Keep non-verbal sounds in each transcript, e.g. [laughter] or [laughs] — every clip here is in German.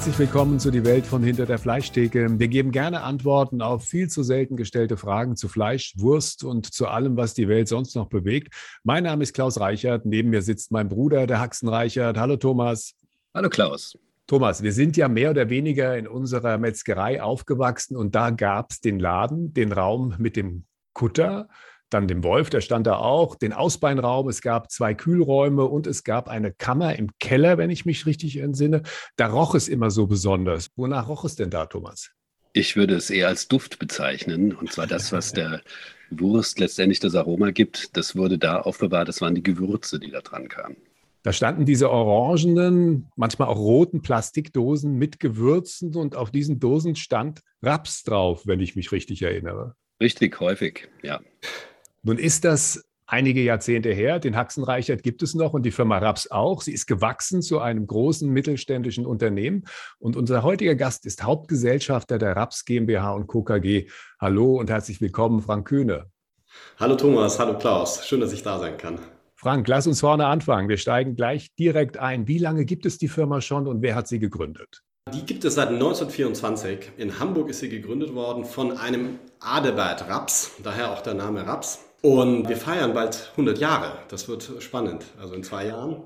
Herzlich willkommen zu die Welt von hinter der Fleischtheke. Wir geben gerne Antworten auf viel zu selten gestellte Fragen zu Fleisch, Wurst und zu allem, was die Welt sonst noch bewegt. Mein Name ist Klaus Reichert. Neben mir sitzt mein Bruder, der Haxen Reichert. Hallo Thomas. Hallo Klaus. Thomas, wir sind ja mehr oder weniger in unserer Metzgerei aufgewachsen und da gab es den Laden, den Raum mit dem Kutter dann dem Wolf, der stand da auch, den Ausbeinraum, es gab zwei Kühlräume und es gab eine Kammer im Keller, wenn ich mich richtig entsinne. Da roch es immer so besonders. Wonach roch es denn da, Thomas? Ich würde es eher als Duft bezeichnen. Und zwar das, was [laughs] der Wurst letztendlich das Aroma gibt, das wurde da aufbewahrt. Das waren die Gewürze, die da dran kamen. Da standen diese orangenen, manchmal auch roten Plastikdosen mit Gewürzen und auf diesen Dosen stand Raps drauf, wenn ich mich richtig erinnere. Richtig häufig, ja. Nun ist das einige Jahrzehnte her. Den Haxenreichert gibt es noch und die Firma Raps auch. Sie ist gewachsen zu einem großen mittelständischen Unternehmen. Und unser heutiger Gast ist Hauptgesellschafter der Raps GmbH und Co. KG. Hallo und herzlich willkommen, Frank Kühne. Hallo Thomas, hallo Klaus. Schön, dass ich da sein kann. Frank, lass uns vorne anfangen. Wir steigen gleich direkt ein. Wie lange gibt es die Firma schon und wer hat sie gegründet? Die gibt es seit 1924. In Hamburg ist sie gegründet worden von einem Adebert Raps, daher auch der Name Raps. Und wir feiern bald 100 Jahre. Das wird spannend. Also in zwei Jahren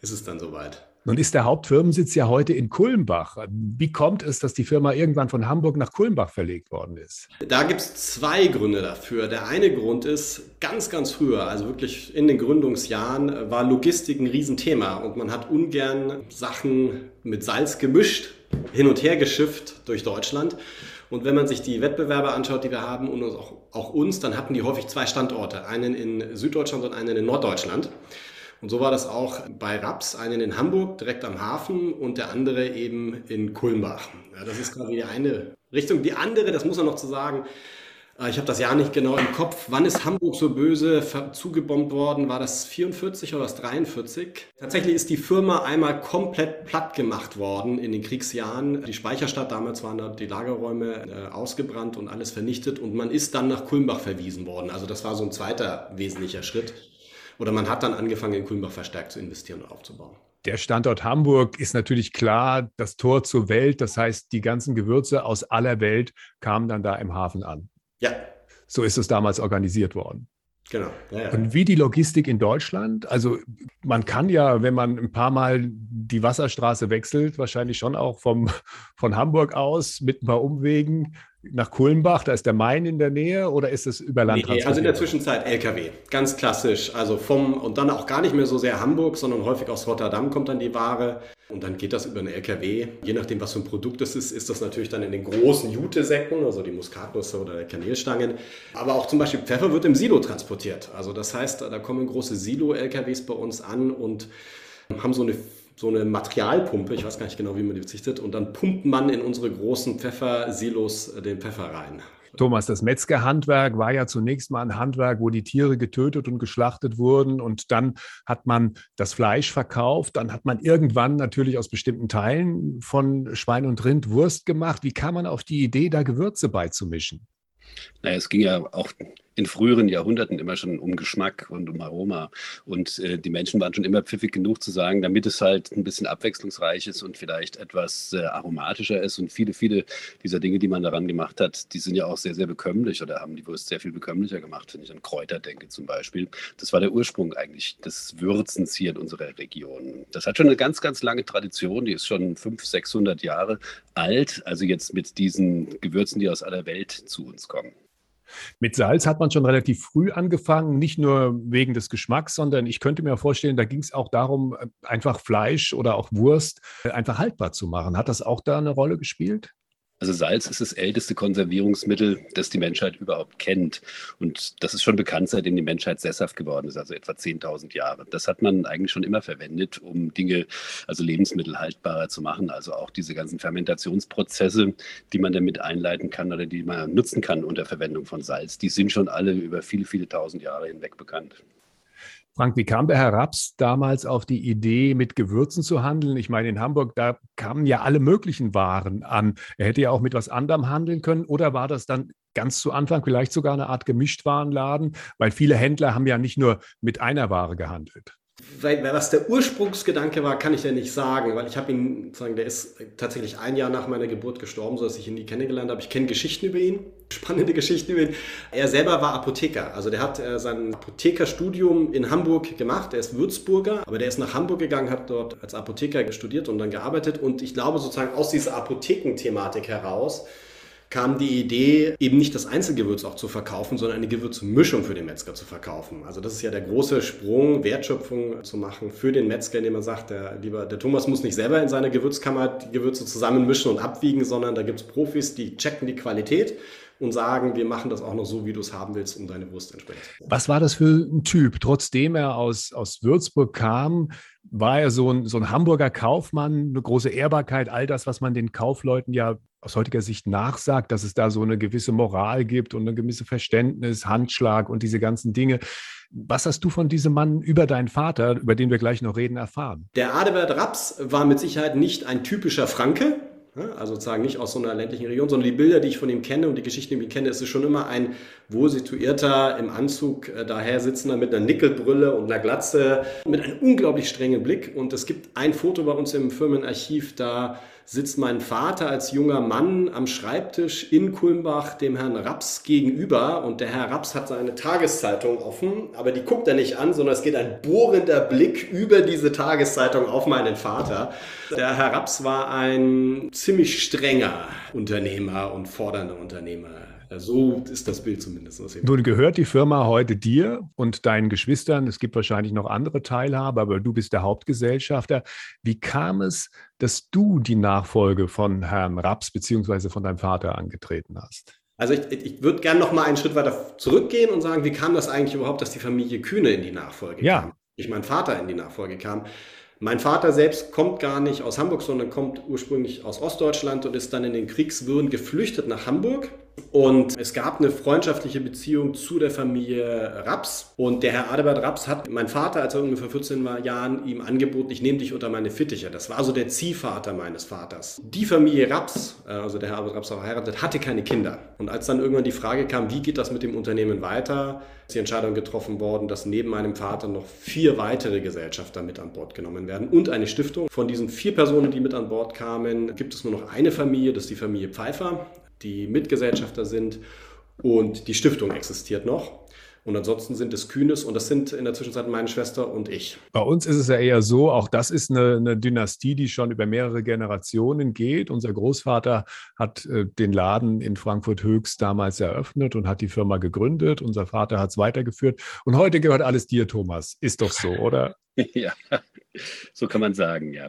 ist es dann soweit. Nun ist der Hauptfirmensitz ja heute in Kulmbach. Wie kommt es, dass die Firma irgendwann von Hamburg nach Kulmbach verlegt worden ist? Da gibt es zwei Gründe dafür. Der eine Grund ist, ganz, ganz früher, also wirklich in den Gründungsjahren, war Logistik ein Riesenthema und man hat ungern Sachen mit Salz gemischt, hin und her geschifft durch Deutschland. Und wenn man sich die Wettbewerber anschaut, die wir haben und auch, auch uns, dann hatten die häufig zwei Standorte, einen in Süddeutschland und einen in Norddeutschland. Und so war das auch bei Raps, einen in Hamburg direkt am Hafen und der andere eben in Kulmbach. Ja, das ist quasi die eine Richtung. Die andere, das muss man noch zu sagen, ich habe das Jahr nicht genau im Kopf. Wann ist Hamburg so böse zugebombt worden? War das 44 oder was 43? Tatsächlich ist die Firma einmal komplett platt gemacht worden in den Kriegsjahren. Die Speicherstadt, damals waren da die Lagerräume äh, ausgebrannt und alles vernichtet und man ist dann nach Kulmbach verwiesen worden. Also das war so ein zweiter wesentlicher Schritt. Oder man hat dann angefangen, in Kulmbach verstärkt zu investieren und aufzubauen. Der Standort Hamburg ist natürlich klar das Tor zur Welt. Das heißt, die ganzen Gewürze aus aller Welt kamen dann da im Hafen an. Ja. So ist es damals organisiert worden. Genau. Ja, ja. Und wie die Logistik in Deutschland? Also man kann ja, wenn man ein paar Mal die Wasserstraße wechselt, wahrscheinlich schon auch vom, [laughs] von Hamburg aus mit ein paar Umwegen nach Kulmbach, da ist der Main in der Nähe oder ist es über Land? Nee, also in der Zwischenzeit LKW, ganz klassisch. Also vom und dann auch gar nicht mehr so sehr Hamburg, sondern häufig aus Rotterdam kommt dann die Ware und dann geht das über einen LKW. Je nachdem, was für ein Produkt es ist, ist das natürlich dann in den großen Jutesäcken, also die Muskatnüsse oder Kanälstangen. Aber auch zum Beispiel Pfeffer wird im Silo transportiert. Also das heißt, da kommen große Silo-LKWs bei uns an und haben so eine so eine Materialpumpe, ich weiß gar nicht genau, wie man die bezeichnet, und dann pumpt man in unsere großen Pfeffersilos den Pfeffer rein. Thomas, das Metzgerhandwerk war ja zunächst mal ein Handwerk, wo die Tiere getötet und geschlachtet wurden und dann hat man das Fleisch verkauft, dann hat man irgendwann natürlich aus bestimmten Teilen von Schwein und Rind Wurst gemacht. Wie kam man auf die Idee, da Gewürze beizumischen? Naja, es ging ja auch in früheren Jahrhunderten immer schon um Geschmack und um Aroma. Und äh, die Menschen waren schon immer pfiffig genug zu sagen, damit es halt ein bisschen abwechslungsreich ist und vielleicht etwas äh, aromatischer ist. Und viele, viele dieser Dinge, die man daran gemacht hat, die sind ja auch sehr, sehr bekömmlich oder haben die Wurst sehr viel bekömmlicher gemacht, wenn ich an Kräuter denke zum Beispiel. Das war der Ursprung eigentlich des Würzens hier in unserer Region. Das hat schon eine ganz, ganz lange Tradition. Die ist schon 500, 600 Jahre alt. Also jetzt mit diesen Gewürzen, die aus aller Welt zu uns kommen. Mit Salz hat man schon relativ früh angefangen, nicht nur wegen des Geschmacks, sondern ich könnte mir vorstellen, da ging es auch darum, äh, einfach Fleisch oder auch Wurst äh, einfach haltbar zu machen. Hat das auch da eine Rolle gespielt? Also Salz ist das älteste Konservierungsmittel, das die Menschheit überhaupt kennt. Und das ist schon bekannt, seitdem die Menschheit sesshaft geworden ist, also etwa 10.000 Jahre. Das hat man eigentlich schon immer verwendet, um Dinge, also Lebensmittel haltbarer zu machen. Also auch diese ganzen Fermentationsprozesse, die man damit einleiten kann oder die man nutzen kann unter Verwendung von Salz, die sind schon alle über viele, viele tausend Jahre hinweg bekannt. Frank, wie kam der Herr Raps damals auf die Idee, mit Gewürzen zu handeln? Ich meine, in Hamburg, da kamen ja alle möglichen Waren an. Er hätte ja auch mit was anderem handeln können. Oder war das dann ganz zu Anfang vielleicht sogar eine Art Gemischtwarenladen? Weil viele Händler haben ja nicht nur mit einer Ware gehandelt. Was der Ursprungsgedanke war, kann ich ja nicht sagen, weil ich habe ihn, sagen, der ist tatsächlich ein Jahr nach meiner Geburt gestorben, so dass ich ihn nie kennengelernt habe. Ich kenne Geschichten über ihn, [laughs] spannende Geschichten über ihn. Er selber war Apotheker, also der hat äh, sein Apothekerstudium in Hamburg gemacht. Er ist Würzburger, aber der ist nach Hamburg gegangen, hat dort als Apotheker studiert und dann gearbeitet. Und ich glaube sozusagen aus dieser Apothekenthematik heraus kam die Idee, eben nicht das Einzelgewürz auch zu verkaufen, sondern eine Gewürzmischung für den Metzger zu verkaufen. Also das ist ja der große Sprung, Wertschöpfung zu machen für den Metzger, indem man sagt, der, lieber, der Thomas muss nicht selber in seiner Gewürzkammer die Gewürze zusammenmischen und abwiegen, sondern da gibt es Profis, die checken die Qualität und sagen, wir machen das auch noch so, wie du es haben willst, um deine Wurst entsprechend Was war das für ein Typ? Trotzdem er aus, aus Würzburg kam, war er so ein, so ein Hamburger Kaufmann, eine große Ehrbarkeit, all das, was man den Kaufleuten ja aus heutiger Sicht nachsagt, dass es da so eine gewisse Moral gibt und ein gewisses Verständnis, Handschlag und diese ganzen Dinge. Was hast du von diesem Mann über deinen Vater, über den wir gleich noch reden, erfahren? Der Adebert Raps war mit Sicherheit nicht ein typischer Franke, also sozusagen nicht aus so einer ländlichen Region, sondern die Bilder, die ich von ihm kenne und die Geschichten, die ich kenne, ist es schon immer ein wohl situierter, im Anzug äh, daher sitzender mit einer Nickelbrille und einer Glatze, mit einem unglaublich strengen Blick. Und es gibt ein Foto bei uns im Firmenarchiv, da sitzt mein Vater als junger Mann am Schreibtisch in Kulmbach dem Herrn Raps gegenüber und der Herr Raps hat seine Tageszeitung offen, aber die guckt er nicht an, sondern es geht ein bohrender Blick über diese Tageszeitung auf meinen Vater. Der Herr Raps war ein ziemlich strenger Unternehmer und fordernder Unternehmer. So ist das Bild zumindest. Nun gehört die Firma heute dir und deinen Geschwistern. Es gibt wahrscheinlich noch andere Teilhaber, aber du bist der Hauptgesellschafter. Wie kam es, dass du die Nachfolge von Herrn Raps bzw. von deinem Vater angetreten hast? Also ich, ich würde gerne noch mal einen Schritt weiter zurückgehen und sagen, wie kam das eigentlich überhaupt, dass die Familie Kühne in die Nachfolge ja. kam? Ich mein Vater in die Nachfolge kam. Mein Vater selbst kommt gar nicht aus Hamburg, sondern kommt ursprünglich aus Ostdeutschland und ist dann in den Kriegswirren geflüchtet nach Hamburg und es gab eine freundschaftliche Beziehung zu der Familie Raps. Und der Herr Adebert Raps hat mein Vater, als er ungefähr 14 war, Jahren, ihm angeboten, ich nehme dich unter meine Fittiche. Das war also der Ziehvater meines Vaters. Die Familie Raps, äh, also der Herr Adebert Raps war verheiratet, hatte keine Kinder. Und als dann irgendwann die Frage kam, wie geht das mit dem Unternehmen weiter, ist die Entscheidung getroffen worden, dass neben meinem Vater noch vier weitere Gesellschafter mit an Bord genommen werden und eine Stiftung. Von diesen vier Personen, die mit an Bord kamen, gibt es nur noch eine Familie, das ist die Familie Pfeiffer die Mitgesellschafter sind und die Stiftung existiert noch. Und ansonsten sind es Kühnes und das sind in der Zwischenzeit meine Schwester und ich. Bei uns ist es ja eher so, auch das ist eine, eine Dynastie, die schon über mehrere Generationen geht. Unser Großvater hat äh, den Laden in Frankfurt Höchst damals eröffnet und hat die Firma gegründet. Unser Vater hat es weitergeführt. Und heute gehört alles dir, Thomas. Ist doch so, oder? [laughs] ja, so kann man sagen, ja.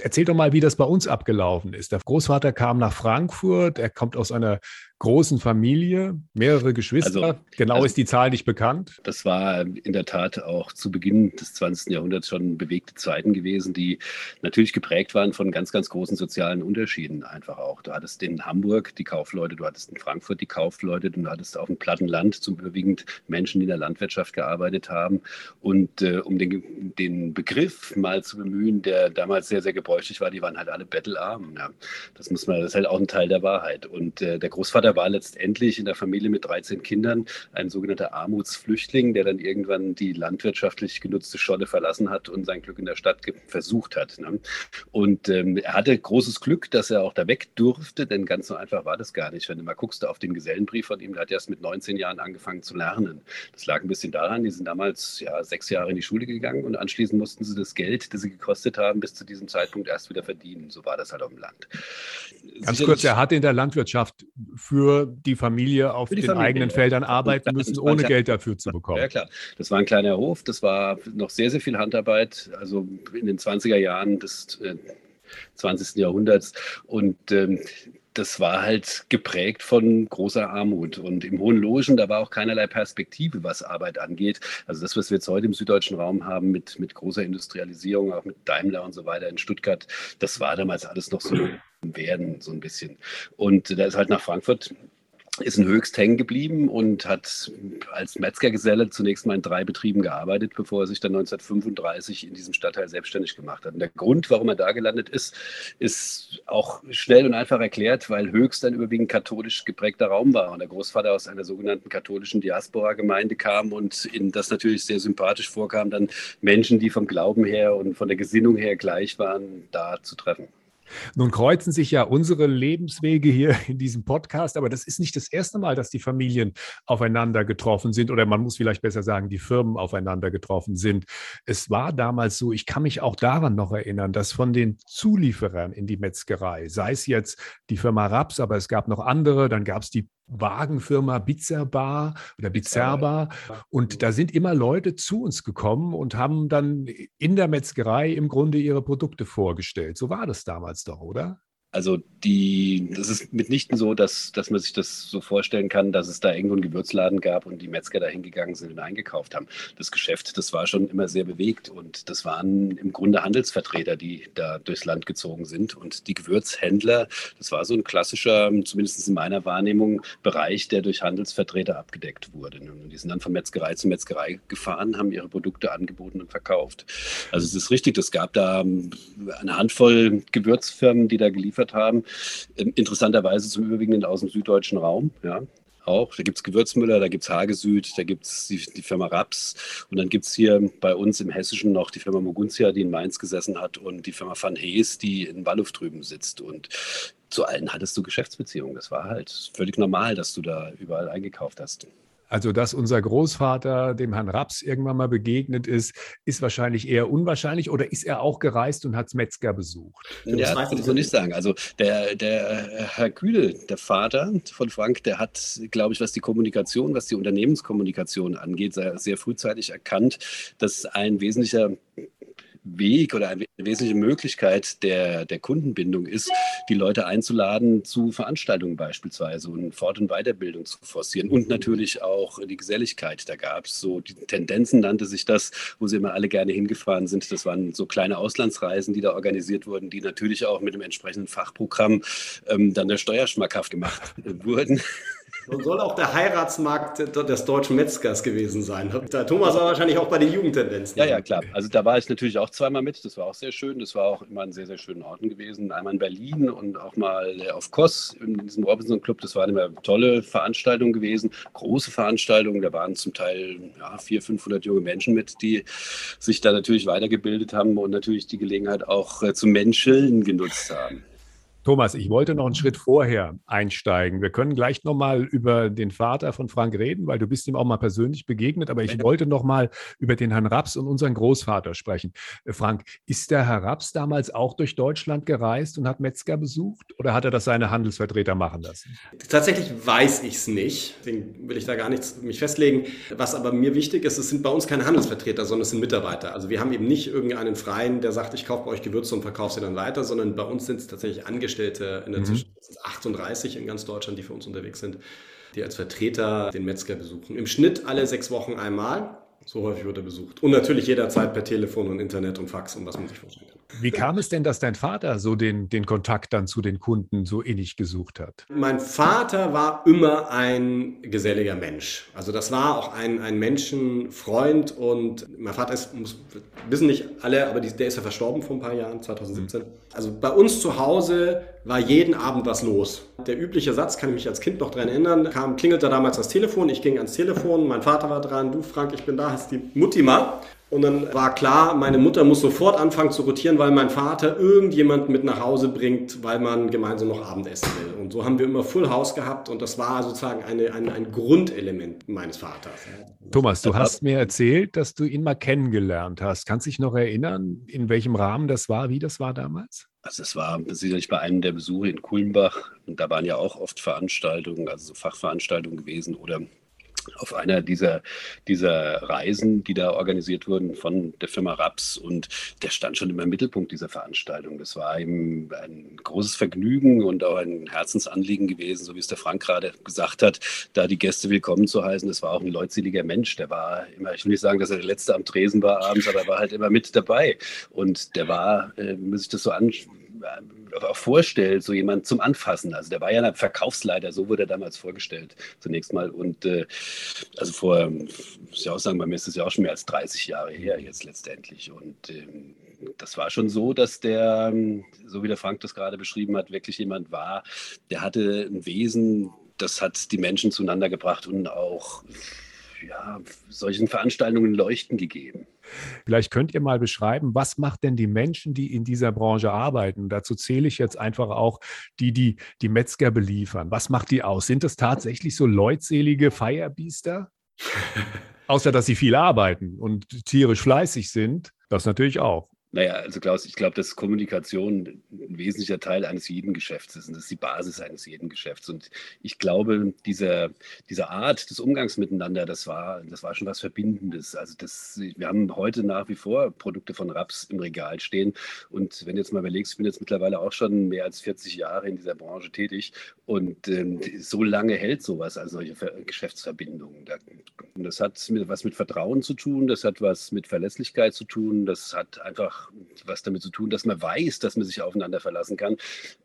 Erzähl doch mal, wie das bei uns abgelaufen ist. Der Großvater kam nach Frankfurt, er kommt aus einer großen Familie, mehrere Geschwister. Also, genau also, ist die Zahl nicht bekannt. Das war in der Tat auch zu Beginn des 20. Jahrhunderts schon bewegte Zeiten gewesen, die natürlich geprägt waren von ganz, ganz großen sozialen Unterschieden einfach auch. Du hattest in Hamburg die Kaufleute, du hattest in Frankfurt die Kaufleute, du hattest auf dem Plattenland zum überwiegend Menschen, die in der Landwirtschaft gearbeitet haben. Und äh, um den, den Begriff mal zu bemühen, der damals sehr, sehr gebräuchlich war, die waren halt alle bettelarm. Ja. Das muss man, das ist halt auch ein Teil der Wahrheit. Und äh, der Großvater Vater war letztendlich in der Familie mit 13 Kindern ein sogenannter Armutsflüchtling, der dann irgendwann die landwirtschaftlich genutzte Scholle verlassen hat und sein Glück in der Stadt versucht hat. Ne? Und ähm, er hatte großes Glück, dass er auch da weg durfte, denn ganz so einfach war das gar nicht. Wenn du mal guckst auf den Gesellenbrief von ihm, der hat erst mit 19 Jahren angefangen zu lernen. Das lag ein bisschen daran, die sind damals ja sechs Jahre in die Schule gegangen und anschließend mussten sie das Geld, das sie gekostet haben, bis zu diesem Zeitpunkt erst wieder verdienen. So war das halt auf dem Land. Ganz Sicherlich, kurz, er hat in der Landwirtschaft für die Familie auf die den Familie, eigenen ja. Feldern arbeiten müssen, ohne Geld dafür zu bekommen. Ja, klar. Das war ein kleiner Hof, das war noch sehr, sehr viel Handarbeit, also in den 20er Jahren des äh, 20. Jahrhunderts. Und ähm, das war halt geprägt von großer Armut. Und im Hohen Logen, da war auch keinerlei Perspektive, was Arbeit angeht. Also das, was wir jetzt heute im süddeutschen Raum haben, mit, mit großer Industrialisierung, auch mit Daimler und so weiter in Stuttgart, das war damals alles noch so werden, so ein bisschen. Und da ist halt nach Frankfurt ist in Höchst hängen geblieben und hat als Metzgergeselle zunächst mal in drei Betrieben gearbeitet, bevor er sich dann 1935 in diesem Stadtteil selbstständig gemacht hat. Und der Grund, warum er da gelandet ist, ist auch schnell und einfach erklärt, weil Höchst ein überwiegend katholisch geprägter Raum war und der Großvater aus einer sogenannten katholischen Diaspora-Gemeinde kam und ihm das natürlich sehr sympathisch vorkam, dann Menschen, die vom Glauben her und von der Gesinnung her gleich waren, da zu treffen. Nun kreuzen sich ja unsere Lebenswege hier in diesem Podcast, aber das ist nicht das erste Mal, dass die Familien aufeinander getroffen sind oder man muss vielleicht besser sagen, die Firmen aufeinander getroffen sind. Es war damals so, ich kann mich auch daran noch erinnern, dass von den Zulieferern in die Metzgerei, sei es jetzt die Firma Raps, aber es gab noch andere, dann gab es die Wagenfirma Bizerbar oder Bizerba. Und da sind immer Leute zu uns gekommen und haben dann in der Metzgerei im Grunde ihre Produkte vorgestellt. So war das damals doch, oder? Also die, das ist mitnichten so, dass, dass man sich das so vorstellen kann, dass es da irgendwo einen Gewürzladen gab und die Metzger da hingegangen sind und eingekauft haben. Das Geschäft, das war schon immer sehr bewegt und das waren im Grunde Handelsvertreter, die da durchs Land gezogen sind. Und die Gewürzhändler, das war so ein klassischer, zumindest in meiner Wahrnehmung, Bereich, der durch Handelsvertreter abgedeckt wurde. Und die sind dann von Metzgerei zu Metzgerei gefahren, haben ihre Produkte angeboten und verkauft. Also es ist richtig, es gab da eine Handvoll Gewürzfirmen, die da geliefert geliefert haben. Ähm, interessanterweise zum überwiegenden aus dem süddeutschen Raum. Ja, auch. Da gibt es Gewürzmüller, da gibt es Hagesüd, da gibt es die, die, Firma Raps und dann gibt es hier bei uns im Hessischen noch die Firma Moguntia, die in Mainz gesessen hat und die Firma Van Hees, die in Walluft drüben sitzt. Und zu allen hattest du Geschäftsbeziehungen. Das war halt völlig normal, dass du da überall eingekauft hast. Also, dass unser Großvater dem Herrn Raps irgendwann mal begegnet ist, ist wahrscheinlich eher unwahrscheinlich. Oder ist er auch gereist und hat Metzger besucht? Ja, das kann ich so nicht sagen. Also, der, der Herr Kühl, der Vater von Frank, der hat, glaube ich, was die Kommunikation, was die Unternehmenskommunikation angeht, sehr, sehr frühzeitig erkannt, dass ein wesentlicher Weg oder eine wesentliche Möglichkeit der, der Kundenbindung ist, die Leute einzuladen zu Veranstaltungen beispielsweise und Fort- und Weiterbildung zu forcieren und natürlich auch die Geselligkeit. Da gab es so, die Tendenzen nannte sich das, wo sie immer alle gerne hingefahren sind. Das waren so kleine Auslandsreisen, die da organisiert wurden, die natürlich auch mit dem entsprechenden Fachprogramm ähm, dann der Steuer schmackhaft gemacht [laughs] wurden. Und soll auch der Heiratsmarkt des deutschen Metzgers gewesen sein. Der Thomas war wahrscheinlich auch bei den Jugendtendenzen. Ja, ja, klar. Also da war ich natürlich auch zweimal mit. Das war auch sehr schön. Das war auch immer ein sehr, sehr schönen Orten gewesen. Einmal in Berlin und auch mal auf Kos in diesem Robinson Club. Das waren immer tolle Veranstaltungen gewesen. Große Veranstaltungen. Da waren zum Teil ja, 400, 500 junge Menschen mit, die sich da natürlich weitergebildet haben und natürlich die Gelegenheit auch äh, zum Menscheln genutzt haben. Thomas, ich wollte noch einen Schritt vorher einsteigen. Wir können gleich nochmal über den Vater von Frank reden, weil du bist ihm auch mal persönlich begegnet. Aber ich wollte noch mal über den Herrn Raps und unseren Großvater sprechen. Äh, Frank, ist der Herr Raps damals auch durch Deutschland gereist und hat Metzger besucht? Oder hat er das seine Handelsvertreter machen lassen? Tatsächlich weiß ich es nicht. Deswegen will ich da gar nichts mich festlegen. Was aber mir wichtig ist, es sind bei uns keine Handelsvertreter, sondern es sind Mitarbeiter. Also wir haben eben nicht irgendeinen Freien, der sagt, ich kaufe bei euch Gewürze und verkaufe sie dann weiter, sondern bei uns sind es tatsächlich Angestellte Angestellte in der mhm. Zwischenzeit 38 in ganz Deutschland, die für uns unterwegs sind, die als Vertreter den Metzger besuchen. Im Schnitt alle sechs Wochen einmal. So häufig wird er besucht. Und natürlich jederzeit per Telefon und Internet und Fax und was man sich vorstellen kann. Wie kam es denn, dass dein Vater so den, den Kontakt dann zu den Kunden so innig gesucht hat? Mein Vater war immer ein geselliger Mensch. Also das war auch ein, ein Menschenfreund und mein Vater ist, muss, wissen nicht alle, aber die, der ist ja verstorben vor ein paar Jahren, 2017. Mhm. Also bei uns zu Hause war jeden Abend was los. Der übliche Satz, kann ich mich als Kind noch daran erinnern, kam, klingelte damals das Telefon, ich ging ans Telefon, mein Vater war dran, du Frank, ich bin da, hast die Mutti mal. Und dann war klar, meine Mutter muss sofort anfangen zu rotieren, weil mein Vater irgendjemand mit nach Hause bringt, weil man gemeinsam noch Abendessen will. Und so haben wir immer Full House gehabt und das war sozusagen eine, eine ein Grundelement meines Vaters. Thomas, du hast mir erzählt, dass du ihn mal kennengelernt hast. Kannst du dich noch erinnern, in welchem Rahmen das war, wie das war damals? Also es war sicherlich bei einem der Besuche in Kulmbach und da waren ja auch oft Veranstaltungen, also so Fachveranstaltungen gewesen oder auf einer dieser, dieser Reisen, die da organisiert wurden von der Firma Raps. Und der stand schon immer im Mittelpunkt dieser Veranstaltung. Das war ihm ein großes Vergnügen und auch ein Herzensanliegen gewesen, so wie es der Frank gerade gesagt hat, da die Gäste willkommen zu heißen. Das war auch ein leutseliger Mensch. Der war immer, ich will nicht sagen, dass er der Letzte am Tresen war abends, aber er war halt immer mit dabei. Und der war, äh, man sich das so anschaut, äh, vorstellt, so jemand zum Anfassen. Also der war ja ein Verkaufsleiter, so wurde er damals vorgestellt, zunächst mal. Und äh, also vor, muss ich auch sagen, bei mir ist das ja auch schon mehr als 30 Jahre her jetzt letztendlich. Und ähm, das war schon so, dass der, so wie der Frank das gerade beschrieben hat, wirklich jemand war, der hatte ein Wesen, das hat die Menschen zueinander gebracht und auch ja, solchen Veranstaltungen Leuchten gegeben. Vielleicht könnt ihr mal beschreiben, was macht denn die Menschen, die in dieser Branche arbeiten? Dazu zähle ich jetzt einfach auch die, die die Metzger beliefern. Was macht die aus? Sind das tatsächlich so leutselige Feierbiester? [laughs] Außer dass sie viel arbeiten und tierisch fleißig sind, das natürlich auch. Naja, also Klaus, ich glaube, dass Kommunikation ein wesentlicher Teil eines jeden Geschäfts ist und das ist die Basis eines jeden Geschäfts. Und ich glaube, diese, diese Art des Umgangs miteinander, das war, das war schon was Verbindendes. Also das, wir haben heute nach wie vor Produkte von Raps im Regal stehen. Und wenn du jetzt mal überlegst, ich bin jetzt mittlerweile auch schon mehr als 40 Jahre in dieser Branche tätig und ähm, so lange hält sowas, also solche Geschäftsverbindungen. Und das hat was mit Vertrauen zu tun, das hat was mit Verlässlichkeit zu tun, das hat einfach was damit zu tun, dass man weiß, dass man sich aufeinander verlassen kann.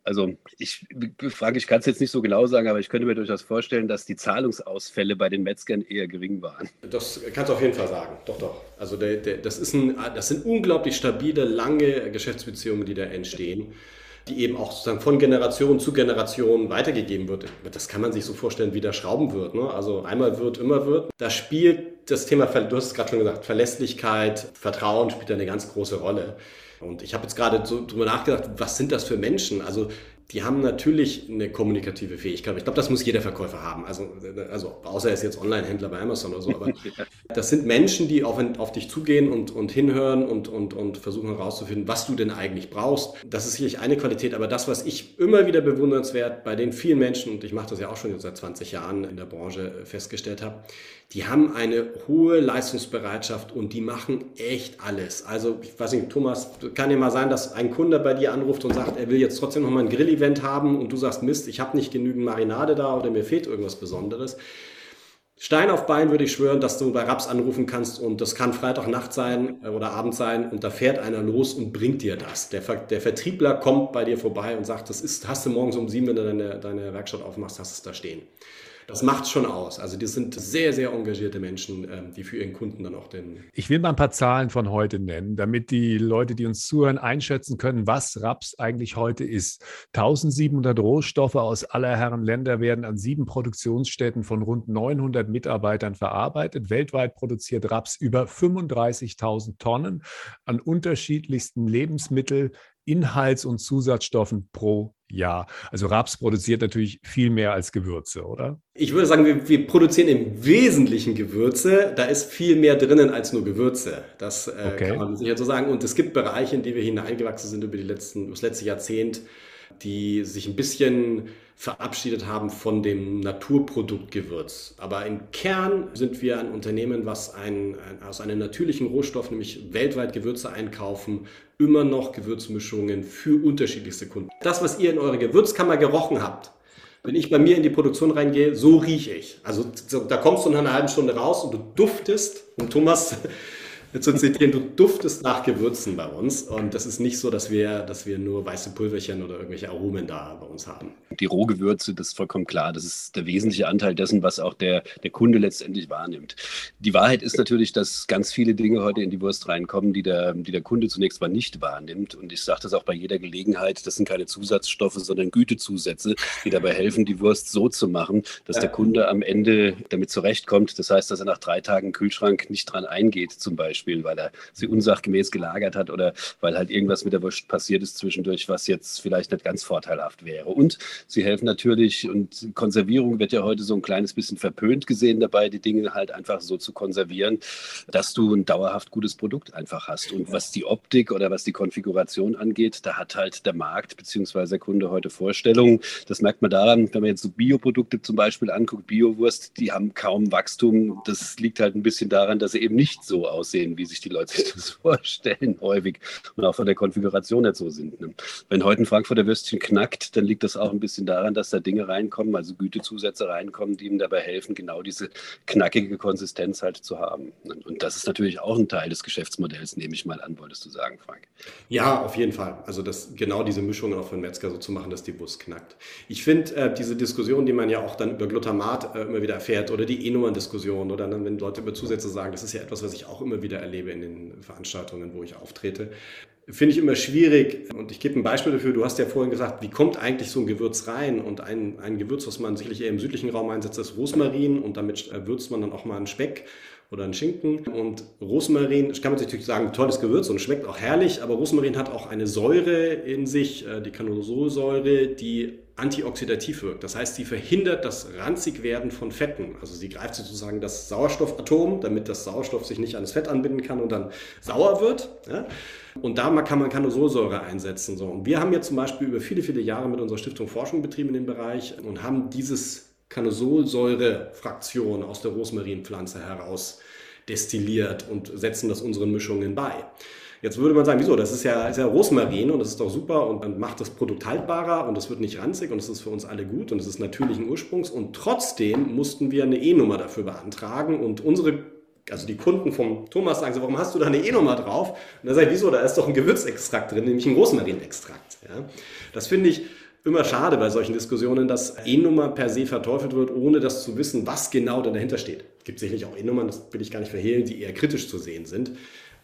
Also ich frage, ich kann es jetzt nicht so genau sagen, aber ich könnte mir durchaus vorstellen, dass die Zahlungsausfälle bei den Metzgern eher gering waren. Das kannst du auf jeden Fall sagen. Doch, doch. Also der, der, das, ist ein, das sind unglaublich stabile, lange Geschäftsbeziehungen, die da entstehen die eben auch sozusagen von Generation zu Generation weitergegeben wird. Das kann man sich so vorstellen, wie der Schrauben wird. Ne? Also einmal wird, immer wird. Da spielt das Thema, du hast es gerade schon gesagt, Verlässlichkeit, Vertrauen spielt eine ganz große Rolle. Und ich habe jetzt gerade so drüber nachgedacht, was sind das für Menschen? Also die haben natürlich eine kommunikative Fähigkeit. Ich glaube, das muss jeder Verkäufer haben. Also, also außer er ist jetzt Online-Händler bei Amazon oder so. Aber [laughs] das sind Menschen, die auf, auf dich zugehen und, und hinhören und, und, und versuchen herauszufinden, was du denn eigentlich brauchst. Das ist sicherlich eine Qualität. Aber das, was ich immer wieder bewundernswert bei den vielen Menschen, und ich mache das ja auch schon seit 20 Jahren in der Branche festgestellt habe, die haben eine hohe Leistungsbereitschaft und die machen echt alles. Also, ich weiß nicht, Thomas, kann ja mal sein, dass ein Kunde bei dir anruft und sagt, er will jetzt trotzdem noch mal ein Grill-Event haben und du sagst, Mist, ich habe nicht genügend Marinade da oder mir fehlt irgendwas Besonderes. Stein auf Bein würde ich schwören, dass du bei Raps anrufen kannst und das kann Freitagnacht sein oder Abend sein und da fährt einer los und bringt dir das. Der, Ver der Vertriebler kommt bei dir vorbei und sagt, das ist, hast du morgens um sieben, wenn du deine, deine Werkstatt aufmachst, hast du es da stehen. Das macht schon aus. Also die sind sehr, sehr engagierte Menschen, ähm, die für ihren Kunden dann auch den. Ich will mal ein paar Zahlen von heute nennen, damit die Leute, die uns zuhören, einschätzen können, was Raps eigentlich heute ist. 1700 Rohstoffe aus aller Herren Länder werden an sieben Produktionsstätten von rund 900 Mitarbeitern verarbeitet. Weltweit produziert Raps über 35.000 Tonnen an unterschiedlichsten Lebensmitteln, Inhalts- und Zusatzstoffen pro Jahr. Also Raps produziert natürlich viel mehr als Gewürze, oder? Ich würde sagen, wir, wir, produzieren im Wesentlichen Gewürze. Da ist viel mehr drinnen als nur Gewürze. Das äh, okay. kann man sicher so sagen. Und es gibt Bereiche, in die wir hineingewachsen sind über die letzten, das letzte Jahrzehnt, die sich ein bisschen verabschiedet haben von dem Naturproduktgewürz. Aber im Kern sind wir ein Unternehmen, was ein, ein, aus einem natürlichen Rohstoff, nämlich weltweit Gewürze einkaufen, immer noch Gewürzmischungen für unterschiedlichste Kunden. Das, was ihr in eurer Gewürzkammer gerochen habt, wenn ich bei mir in die Produktion reingehe, so rieche ich. Also da kommst du nach einer halben Stunde raus und du duftest. Und Thomas zu zitieren, du duftest nach Gewürzen bei uns. Und das ist nicht so, dass wir, dass wir nur weiße Pulverchen oder irgendwelche Aromen da bei uns haben. Die Rohgewürze, das ist vollkommen klar. Das ist der wesentliche Anteil dessen, was auch der, der Kunde letztendlich wahrnimmt. Die Wahrheit ist natürlich, dass ganz viele Dinge heute in die Wurst reinkommen, die der, die der Kunde zunächst mal nicht wahrnimmt. Und ich sage das auch bei jeder Gelegenheit, das sind keine Zusatzstoffe, sondern Gütezusätze, die dabei helfen, die Wurst so zu machen, dass ja. der Kunde am Ende damit zurechtkommt. Das heißt, dass er nach drei Tagen Kühlschrank nicht dran eingeht, zum Beispiel. Beispiel, weil er sie unsachgemäß gelagert hat oder weil halt irgendwas mit der Wurst passiert ist zwischendurch, was jetzt vielleicht nicht ganz vorteilhaft wäre. Und sie helfen natürlich, und Konservierung wird ja heute so ein kleines bisschen verpönt gesehen dabei, die Dinge halt einfach so zu konservieren, dass du ein dauerhaft gutes Produkt einfach hast. Und was die Optik oder was die Konfiguration angeht, da hat halt der Markt bzw. der Kunde heute Vorstellungen. Das merkt man daran, wenn man jetzt so Bioprodukte zum Beispiel anguckt, Biowurst, die haben kaum Wachstum. Das liegt halt ein bisschen daran, dass sie eben nicht so aussehen wie sich die Leute [laughs] das vorstellen, häufig und auch von der Konfiguration nicht so sind. Ne? Wenn heute ein Frankfurter Würstchen knackt, dann liegt das auch ein bisschen daran, dass da Dinge reinkommen, also Gütezusätze reinkommen, die ihm dabei helfen, genau diese knackige Konsistenz halt zu haben. Ne? Und das ist natürlich auch ein Teil des Geschäftsmodells, nehme ich mal an, wolltest du sagen, Frank? Ja, auf jeden Fall. Also das, genau diese Mischung auch den Metzger so zu machen, dass die Wurst knackt. Ich finde äh, diese Diskussion, die man ja auch dann über Glutamat äh, immer wieder erfährt oder die E-Nummern-Diskussion oder dann, wenn Leute über Zusätze sagen, das ist ja etwas, was ich auch immer wieder erlebe in den Veranstaltungen, wo ich auftrete. Finde ich immer schwierig. Und ich gebe ein Beispiel dafür. Du hast ja vorhin gesagt, wie kommt eigentlich so ein Gewürz rein? Und ein, ein Gewürz, was man sicherlich eher im südlichen Raum einsetzt, ist Rosmarin. Und damit würzt man dann auch mal einen Speck oder einen Schinken. Und Rosmarin, kann man natürlich sagen, tolles Gewürz und schmeckt auch herrlich, aber Rosmarin hat auch eine Säure in sich, äh, die Canosolsäure, die antioxidativ wirkt. Das heißt, sie verhindert das Ranzigwerden von Fetten. Also sie greift sozusagen das Sauerstoffatom, damit das Sauerstoff sich nicht an das Fett anbinden kann und dann sauer wird. Ja? Und da kann man Canosolsäure einsetzen. So. Und wir haben jetzt zum Beispiel über viele, viele Jahre mit unserer Stiftung Forschung betrieben in dem Bereich und haben dieses Canosolsäure-Fraktion aus der Rosmarinpflanze heraus destilliert und setzen das unseren Mischungen bei. Jetzt würde man sagen, wieso? Das ist ja, ist ja Rosmarin und das ist doch super und dann macht das Produkt haltbarer und es wird nicht ranzig und es ist für uns alle gut und es ist natürlichen Ursprungs und trotzdem mussten wir eine E-Nummer dafür beantragen und unsere also die Kunden vom Thomas sagen so, warum hast du da eine E-Nummer drauf? Und da sage ich, wieso, da ist doch ein Gewürzextrakt drin, nämlich ein Rosmarinextrakt. Ja? Das finde ich immer schade bei solchen Diskussionen, dass E-Nummer per se verteufelt wird, ohne das zu wissen, was genau dahinter steht. Es gibt sicherlich auch E-Nummern, das will ich gar nicht verhehlen, die eher kritisch zu sehen sind.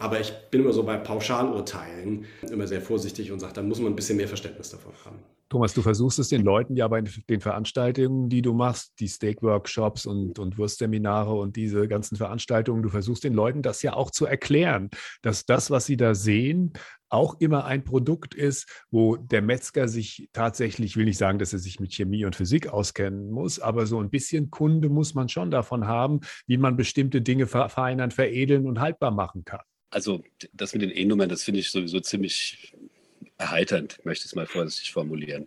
Aber ich bin immer so bei Pauschalurteilen immer sehr vorsichtig und sage, da muss man ein bisschen mehr Verständnis davon haben. Thomas, du versuchst es den Leuten ja bei den Veranstaltungen, die du machst, die Steak-Workshops und, und Wurstseminare und diese ganzen Veranstaltungen, du versuchst den Leuten das ja auch zu erklären, dass das, was sie da sehen, auch immer ein Produkt ist, wo der Metzger sich tatsächlich, will nicht sagen, dass er sich mit Chemie und Physik auskennen muss, aber so ein bisschen Kunde muss man schon davon haben, wie man bestimmte Dinge verfeinern, veredeln und haltbar machen kann. Also das mit den E-Nummern, das finde ich sowieso ziemlich erheiternd, möchte ich es mal vorsichtig formulieren.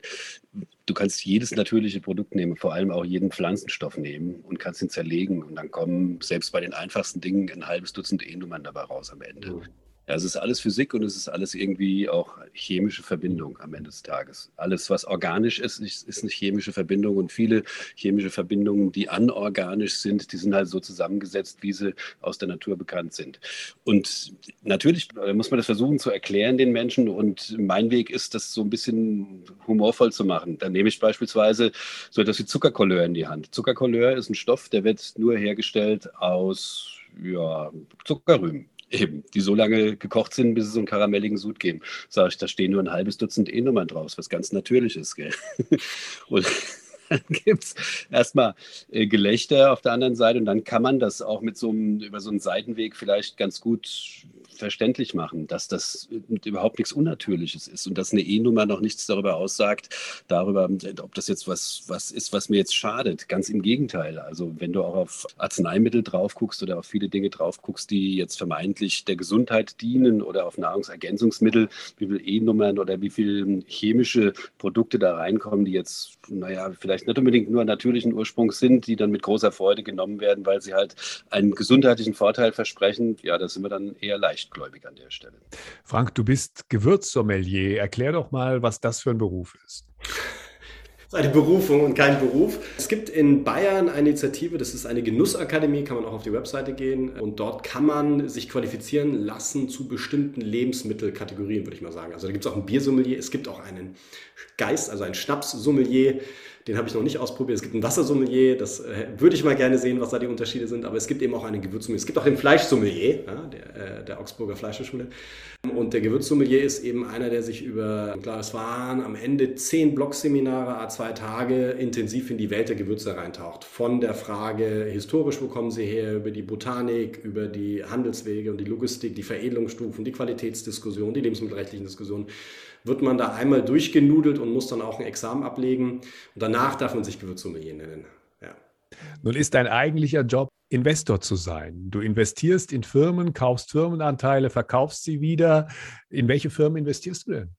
Du kannst jedes natürliche Produkt nehmen, vor allem auch jeden Pflanzenstoff nehmen und kannst ihn zerlegen und dann kommen selbst bei den einfachsten Dingen ein halbes Dutzend E-Nummern dabei raus am Ende. Mhm. Ja, es ist alles Physik und es ist alles irgendwie auch chemische Verbindung am Ende des Tages. Alles, was organisch ist, ist eine chemische Verbindung und viele chemische Verbindungen, die anorganisch sind, die sind halt so zusammengesetzt, wie sie aus der Natur bekannt sind. Und natürlich muss man das versuchen zu erklären den Menschen und mein Weg ist, das so ein bisschen humorvoll zu machen. Dann nehme ich beispielsweise so etwas wie Zuckerkolleur in die Hand. Zuckerkolleur ist ein Stoff, der wird nur hergestellt aus ja, Zuckerrüben eben, die so lange gekocht sind, bis sie so einen karamelligen Sud geben. Sag ich, da stehen nur ein halbes Dutzend E-Nummern draus, was ganz natürlich ist. Gell? [laughs] Und dann gibt es erstmal äh, Gelächter auf der anderen Seite und dann kann man das auch mit so einem, über so einen Seitenweg vielleicht ganz gut verständlich machen, dass das überhaupt nichts Unnatürliches ist und dass eine E-Nummer noch nichts darüber aussagt, darüber, ob das jetzt was, was ist, was mir jetzt schadet. Ganz im Gegenteil. Also wenn du auch auf Arzneimittel drauf guckst oder auf viele Dinge drauf guckst, die jetzt vermeintlich der Gesundheit dienen oder auf Nahrungsergänzungsmittel, wie viele E-Nummern oder wie viele chemische Produkte da reinkommen, die jetzt, naja, vielleicht nicht unbedingt nur natürlichen Ursprungs sind, die dann mit großer Freude genommen werden, weil sie halt einen gesundheitlichen Vorteil versprechen, ja, da sind wir dann eher leicht leichtgläubig an der Stelle. Frank, du bist Gewürzsommelier. Erklär doch mal, was das für ein Beruf ist. Eine Berufung und kein Beruf. Es gibt in Bayern eine Initiative, das ist eine Genussakademie, kann man auch auf die Webseite gehen und dort kann man sich qualifizieren lassen zu bestimmten Lebensmittelkategorien, würde ich mal sagen. Also da gibt es auch ein Biersommelier, es gibt auch einen Geist, also ein Schnapssommelier, den habe ich noch nicht ausprobiert. Es gibt einen Wassersommelier, das äh, würde ich mal gerne sehen, was da die Unterschiede sind. Aber es gibt eben auch einen Gewürzsommelier. Es gibt auch den Fleischsommelier, ja, der, äh, der Augsburger Fleischhochschule. Und der Gewürzsommelier ist eben einer, der sich über, klar, es waren am Ende zehn Blogseminare, zwei Tage, intensiv in die Welt der Gewürze reintaucht. Von der Frage historisch, wo kommen sie her, über die Botanik, über die Handelswege und die Logistik, die Veredelungsstufen, die Qualitätsdiskussion, die lebensmittelrechtlichen Diskussionen wird man da einmal durchgenudelt und muss dann auch ein Examen ablegen. Und danach darf man sich Gewürzsommelier nennen. Ja. Nun ist dein eigentlicher Job, Investor zu sein. Du investierst in Firmen, kaufst Firmenanteile, verkaufst sie wieder. In welche Firmen investierst du denn?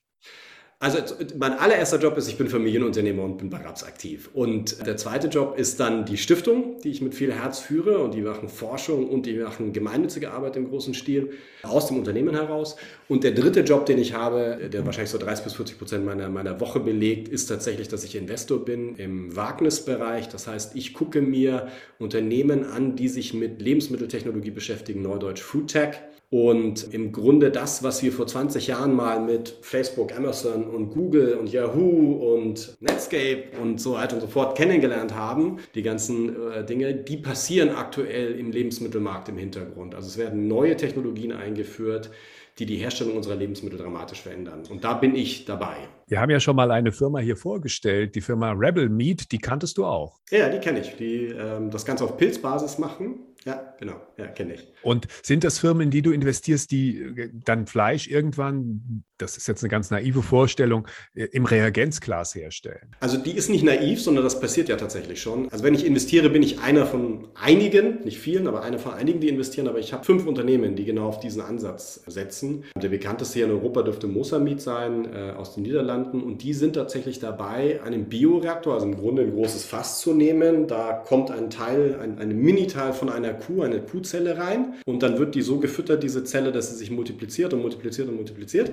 Also mein allererster Job ist, ich bin Familienunternehmer und bin bei RAPS aktiv. Und der zweite Job ist dann die Stiftung, die ich mit viel Herz führe und die machen Forschung und die machen gemeinnützige Arbeit im großen Stil aus dem Unternehmen heraus. Und der dritte Job, den ich habe, der wahrscheinlich so 30 bis 40 Prozent meiner, meiner Woche belegt, ist tatsächlich, dass ich Investor bin im Wagnisbereich. Das heißt, ich gucke mir Unternehmen an, die sich mit Lebensmitteltechnologie beschäftigen, Neudeutsch Food Tech und im Grunde das, was wir vor 20 Jahren mal mit Facebook, Amazon und Google und Yahoo und Netscape und so weiter und so fort kennengelernt haben, die ganzen äh, Dinge, die passieren aktuell im Lebensmittelmarkt im Hintergrund. Also es werden neue Technologien eingeführt, die die Herstellung unserer Lebensmittel dramatisch verändern. Und da bin ich dabei. Wir haben ja schon mal eine Firma hier vorgestellt, die Firma Rebel Meat, die kanntest du auch. Ja, die kenne ich, die ähm, das Ganze auf Pilzbasis machen. Ja, genau, ja, kenne ich. Und sind das Firmen, in die du investierst, die äh, dann Fleisch irgendwann, das ist jetzt eine ganz naive Vorstellung, äh, im Reagenzglas herstellen? Also die ist nicht naiv, sondern das passiert ja tatsächlich schon. Also wenn ich investiere, bin ich einer von einigen, nicht vielen, aber einer von einigen, die investieren. Aber ich habe fünf Unternehmen, die genau auf diesen Ansatz setzen. Der bekannteste hier in Europa dürfte Mosamid sein, äh, aus den Niederlanden. Und die sind tatsächlich dabei, einen Bioreaktor, also im Grunde ein großes Fass zu nehmen. Da kommt ein Teil, ein, ein Mini-Teil von einer Kuh, eine Kuhzelle rein und dann wird die so gefüttert, diese Zelle, dass sie sich multipliziert und multipliziert und multipliziert.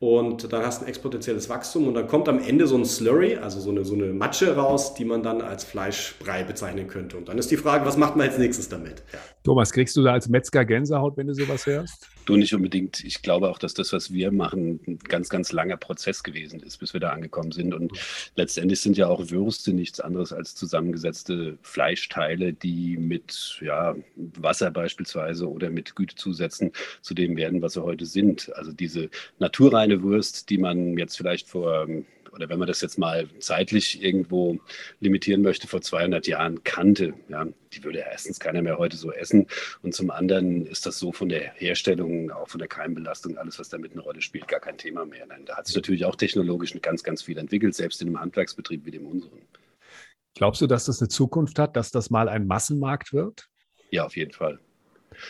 Und dann hast du ein exponentielles Wachstum und dann kommt am Ende so ein Slurry, also so eine, so eine Matsche raus, die man dann als Fleischbrei bezeichnen könnte. Und dann ist die Frage, was macht man als nächstes damit? Ja. Thomas, kriegst du da als Metzger Gänsehaut, wenn du sowas hörst? Du nicht unbedingt. Ich glaube auch, dass das, was wir machen, ein ganz, ganz langer Prozess gewesen ist, bis wir da angekommen sind. Und letztendlich sind ja auch Würste nichts anderes als zusammengesetzte Fleischteile, die mit ja, Wasser beispielsweise oder mit Gütezusätzen zu dem werden, was sie heute sind. Also diese naturreine Wurst, die man jetzt vielleicht vor oder wenn man das jetzt mal zeitlich irgendwo limitieren möchte, vor 200 Jahren kannte. Ja, die würde erstens keiner mehr heute so essen. Und zum anderen ist das so von der Herstellung, auch von der Keimbelastung, alles, was damit eine Rolle spielt, gar kein Thema mehr. Nein, da hat sich natürlich auch technologisch ganz, ganz viel entwickelt, selbst in einem Handwerksbetrieb wie dem unseren. Glaubst du, dass das eine Zukunft hat, dass das mal ein Massenmarkt wird? Ja, auf jeden Fall.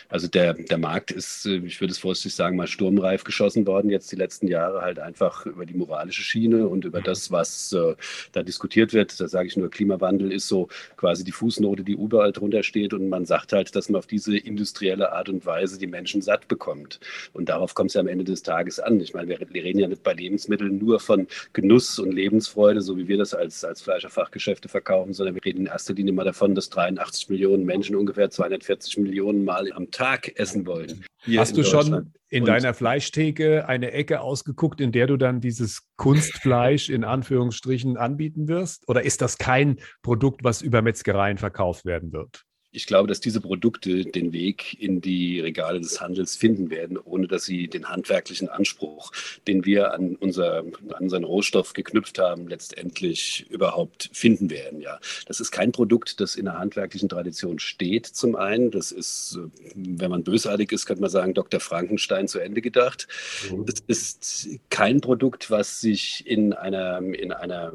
Also der, der Markt ist, äh, ich würde es vorsichtig sagen, mal sturmreif geschossen worden, jetzt die letzten Jahre halt einfach über die moralische Schiene und über mhm. das, was äh, da diskutiert wird. Da sage ich nur, Klimawandel ist so quasi die Fußnote, die überall drunter steht und man sagt halt, dass man auf diese industrielle Art und Weise die Menschen satt bekommt. Und darauf kommt es ja am Ende des Tages an. Ich meine, wir, wir reden ja nicht bei Lebensmitteln nur von Genuss und Lebensfreude, so wie wir das als, als Fleischerfachgeschäfte verkaufen, sondern wir reden in erster Linie mal davon, dass 83 Millionen Menschen ungefähr 240 Millionen Mal am Tag essen wollen. Hast du schon in und deiner Fleischtheke eine Ecke ausgeguckt, in der du dann dieses Kunstfleisch in Anführungsstrichen anbieten wirst? Oder ist das kein Produkt, was über Metzgereien verkauft werden wird? Ich glaube, dass diese Produkte den Weg in die Regale des Handels finden werden, ohne dass sie den handwerklichen Anspruch, den wir an, unser, an unseren Rohstoff geknüpft haben, letztendlich überhaupt finden werden. Ja, das ist kein Produkt, das in der handwerklichen Tradition steht. Zum einen, das ist, wenn man bösartig ist, könnte man sagen, Dr. Frankenstein zu Ende gedacht. Mhm. Es ist kein Produkt, was sich in einer, in einer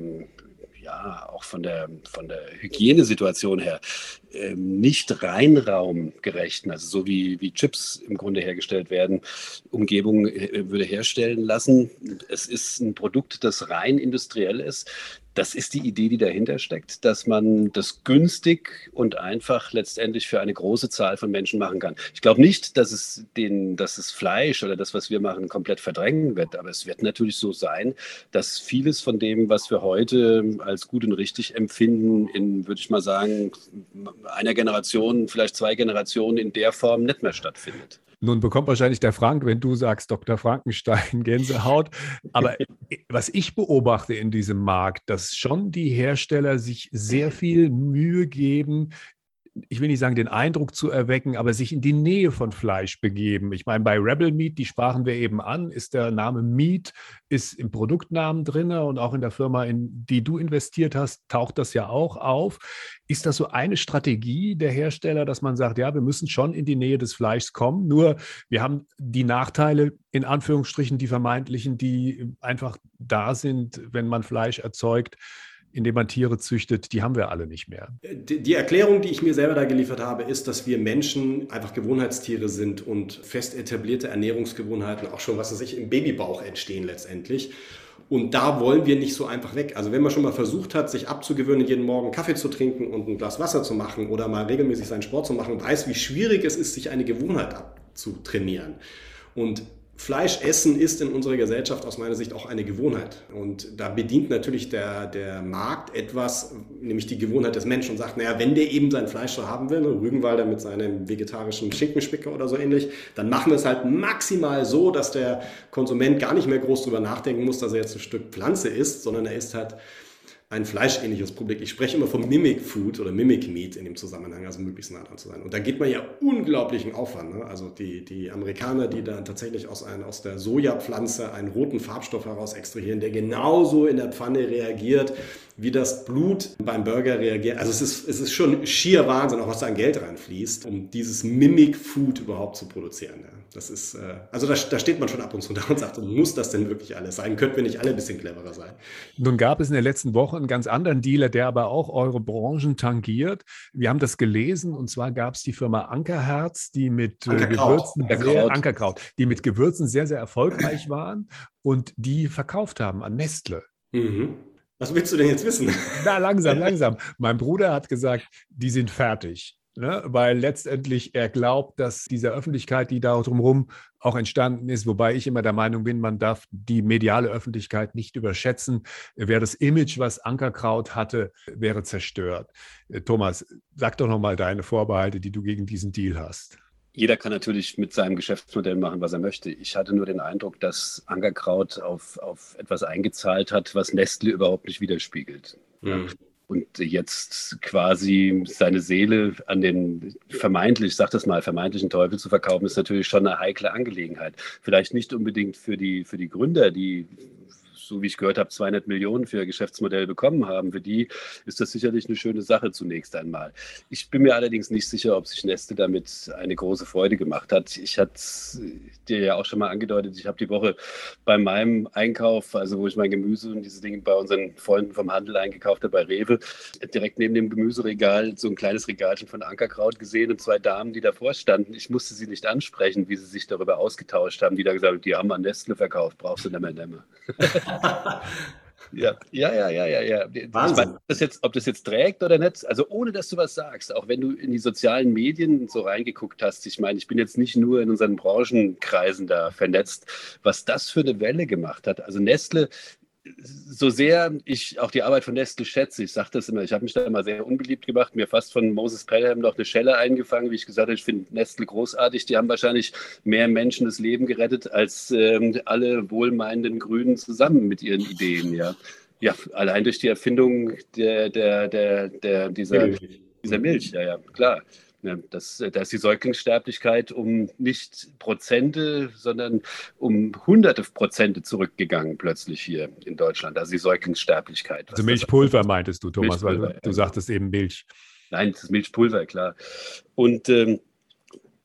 ja, auch von der, von der Hygienesituation her ähm, nicht reinraumgerechten, also so wie, wie Chips im Grunde hergestellt werden, Umgebung äh, würde herstellen lassen. Es ist ein Produkt, das rein industriell ist, das ist die Idee, die dahinter steckt, dass man das günstig und einfach letztendlich für eine große Zahl von Menschen machen kann. Ich glaube nicht, dass es, den, dass es Fleisch oder das, was wir machen, komplett verdrängen wird, aber es wird natürlich so sein, dass vieles von dem, was wir heute als gut und richtig empfinden, in, würde ich mal sagen, einer Generation, vielleicht zwei Generationen in der Form nicht mehr stattfindet. Nun bekommt wahrscheinlich der Frank, wenn du sagst Dr. Frankenstein, [laughs] Gänsehaut. Aber [laughs] was ich beobachte in diesem Markt, dass schon die Hersteller sich sehr viel Mühe geben, ich will nicht sagen, den Eindruck zu erwecken, aber sich in die Nähe von Fleisch begeben. Ich meine, bei Rebel Meat, die sprachen wir eben an, ist der Name Meat, ist im Produktnamen drin und auch in der Firma, in die du investiert hast, taucht das ja auch auf. Ist das so eine Strategie der Hersteller, dass man sagt, ja, wir müssen schon in die Nähe des Fleischs kommen, nur wir haben die Nachteile, in Anführungsstrichen, die vermeintlichen, die einfach da sind, wenn man Fleisch erzeugt indem man Tiere züchtet, die haben wir alle nicht mehr. Die, die, Erklärung, die ich mir selber da geliefert habe, ist, dass wir Menschen einfach Gewohnheitstiere sind und fest etablierte Ernährungsgewohnheiten auch schon, was weiß ich, im Babybauch entstehen letztendlich. Und da wollen wir nicht so einfach weg. Also wenn man schon mal versucht hat, sich abzugewöhnen, jeden Morgen Kaffee zu trinken und ein Glas Wasser zu machen oder mal regelmäßig seinen Sport zu machen, weiß, wie schwierig es ist, sich eine Gewohnheit abzutrainieren. Und Fleisch essen ist in unserer Gesellschaft aus meiner Sicht auch eine Gewohnheit. Und da bedient natürlich der, der Markt etwas, nämlich die Gewohnheit des Menschen und sagt, naja, wenn der eben sein Fleisch so haben will, ne, Rügenwalder mit seinem vegetarischen Schinkenspicker oder so ähnlich, dann machen wir es halt maximal so, dass der Konsument gar nicht mehr groß drüber nachdenken muss, dass er jetzt ein Stück Pflanze isst, sondern er isst halt ein fleischähnliches Produkt. Ich spreche immer vom Mimic Food oder Mimic Meat in dem Zusammenhang, also möglichst nah dran zu sein. Und da geht man ja unglaublichen Aufwand. Ne? Also die, die Amerikaner, die dann tatsächlich aus, ein, aus der Sojapflanze einen roten Farbstoff heraus extrahieren, der genauso in der Pfanne reagiert, wie das Blut beim Burger reagiert. Also es ist, es ist schon schier Wahnsinn, auch was da an Geld reinfließt, um dieses Mimic Food überhaupt zu produzieren. Ja. Das ist, äh, also da, da, steht man schon ab und zu [laughs] da und sagt, muss das denn wirklich alles sein? Könnten wir nicht alle ein bisschen cleverer sein? Nun gab es in der letzten Woche einen ganz anderen Dealer, der aber auch eure Branchen tangiert. Wir haben das gelesen und zwar gab es die Firma Ankerherz, die mit äh, Gewürzen, sehr, Ankerkraut, die mit Gewürzen sehr, sehr erfolgreich waren und die verkauft haben an Nestle. Mhm. Was willst du denn jetzt wissen? Na, langsam, [laughs] langsam. Mein Bruder hat gesagt, die sind fertig. Ne? Weil letztendlich er glaubt, dass diese Öffentlichkeit, die da drumherum auch entstanden ist, wobei ich immer der Meinung bin, man darf die mediale Öffentlichkeit nicht überschätzen. Wäre das Image, was Ankerkraut hatte, wäre zerstört. Äh, Thomas, sag doch nochmal deine Vorbehalte, die du gegen diesen Deal hast. Jeder kann natürlich mit seinem Geschäftsmodell machen, was er möchte. Ich hatte nur den Eindruck, dass Ankerkraut auf, auf etwas eingezahlt hat, was Nestle überhaupt nicht widerspiegelt. Mhm und jetzt quasi seine Seele an den vermeintlich, ich sag das mal, vermeintlichen Teufel zu verkaufen, ist natürlich schon eine heikle Angelegenheit. Vielleicht nicht unbedingt für die, für die Gründer, die so wie ich gehört habe, 200 Millionen für ihr Geschäftsmodell bekommen haben. Für die ist das sicherlich eine schöne Sache zunächst einmal. Ich bin mir allerdings nicht sicher, ob sich Neste damit eine große Freude gemacht hat. Ich hatte dir ja auch schon mal angedeutet, ich habe die Woche bei meinem Einkauf, also wo ich mein Gemüse und diese Dinge bei unseren Freunden vom Handel eingekauft habe, bei Rewe, direkt neben dem Gemüseregal so ein kleines Regalchen von Ankerkraut gesehen und zwei Damen, die davor standen. Ich musste sie nicht ansprechen, wie sie sich darüber ausgetauscht haben, die da gesagt haben, die haben an Nestle verkauft, brauchst du nicht mehr. [laughs] [laughs] Ja, ja, ja, ja, ja. ja. Wahnsinn. Meine, ob, das jetzt, ob das jetzt trägt oder nicht, also ohne dass du was sagst, auch wenn du in die sozialen Medien so reingeguckt hast, ich meine, ich bin jetzt nicht nur in unseren Branchenkreisen da vernetzt, was das für eine Welle gemacht hat. Also Nestle so sehr ich auch die Arbeit von Nestle schätze, ich sage das immer, ich habe mich da immer sehr unbeliebt gemacht, mir fast von Moses Pelham noch eine Schelle eingefangen, wie ich gesagt habe, ich finde Nestle großartig, die haben wahrscheinlich mehr Menschen das Leben gerettet als ähm, alle wohlmeinenden Grünen zusammen mit ihren Ideen, ja. Ja, allein durch die Erfindung der, der, der, der dieser, dieser Milch, ja, ja, klar. Ja, das, da ist die Säuglingssterblichkeit um nicht Prozente, sondern um hunderte Prozente zurückgegangen plötzlich hier in Deutschland. Also die Säuglingssterblichkeit. Also Milchpulver meintest du, Thomas, weil du, du sagtest eben Milch. Nein, das ist Milchpulver, klar. Und ähm,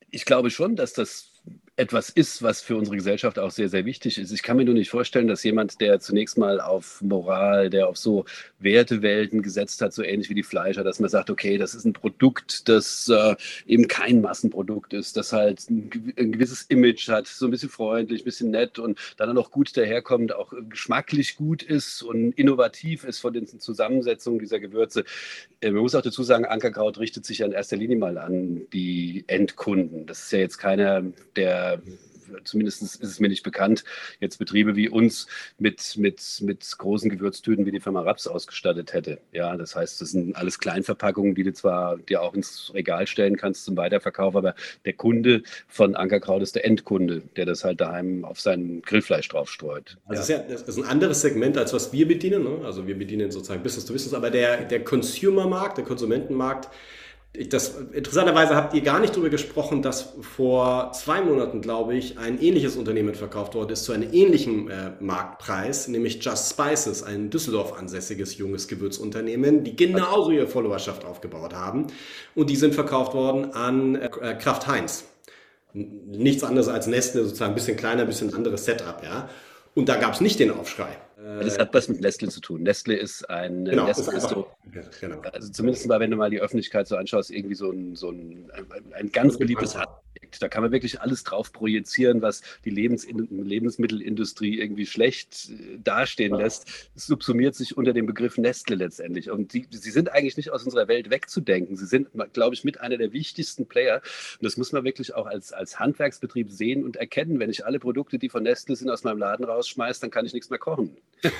ich glaube schon, dass das etwas ist, was für unsere Gesellschaft auch sehr, sehr wichtig ist. Ich kann mir nur nicht vorstellen, dass jemand, der zunächst mal auf Moral, der auf so Wertewelten gesetzt hat, so ähnlich wie die Fleischer, dass man sagt, okay, das ist ein Produkt, das äh, eben kein Massenprodukt ist, das halt ein, ein, gewisses Image hat, so ein bisschen freundlich, ein bisschen nett und dann auch gut daherkommt, auch geschmacklich gut ist und innovativ ist von den Zusammensetzungen dieser Gewürze. Äh, man muss auch dazu sagen, Ankerkraut richtet sich ja in erster Linie mal an die Endkunden. Das ist ja jetzt keiner, der äh, zumindest ist es mir nicht bekannt, jetzt Betriebe wie uns mit, mit, mit großen Gewürztüten wie die Firma Raps ausgestattet hätte. Ja, das heißt, das sind alles Kleinverpackungen, die du zwar dir auch ins Regal stellen kannst zum Weiterverkauf, aber der Kunde von Ankerkraut ist der Endkunde, der das halt daheim auf sein Grillfleisch draufstreut. Also ja. Das, ist ein anderes Segment, als was wir bedienen. Ne? Also wir bedienen sozusagen Business to Business, aber der, der Consumer-Markt, der Konsumentenmarkt, das, interessanterweise habt ihr gar nicht darüber gesprochen, dass vor zwei Monaten, glaube ich, ein ähnliches Unternehmen verkauft worden ist zu einem ähnlichen äh, Marktpreis, nämlich Just Spices, ein Düsseldorf ansässiges junges Gewürzunternehmen, die genauso ihre Followerschaft aufgebaut haben. Und die sind verkauft worden an äh, Kraft Heinz. Nichts anderes als Nestle, sozusagen ein bisschen kleiner, ein bisschen anderes Setup, ja. Und da gab es nicht den Aufschrei. Das hat was mit Nestle zu tun. Nestle ist ein genau, Nestle ist so, genau. also zumindest mal, wenn du mal die Öffentlichkeit so anschaust, irgendwie so ein, so ein, ein, ganz beliebtes Projekt. Da kann man wirklich alles drauf projizieren, was die Lebens Lebensmittelindustrie irgendwie schlecht äh, dastehen ja. lässt. Es subsumiert sich unter dem Begriff Nestle letztendlich. Und die, sie sind eigentlich nicht aus unserer Welt wegzudenken. Sie sind, glaube ich, mit einer der wichtigsten Player. Und das muss man wirklich auch als, als Handwerksbetrieb sehen und erkennen. Wenn ich alle Produkte, die von Nestle sind, aus meinem Laden rausschmeiße, dann kann ich nichts mehr kochen. [laughs]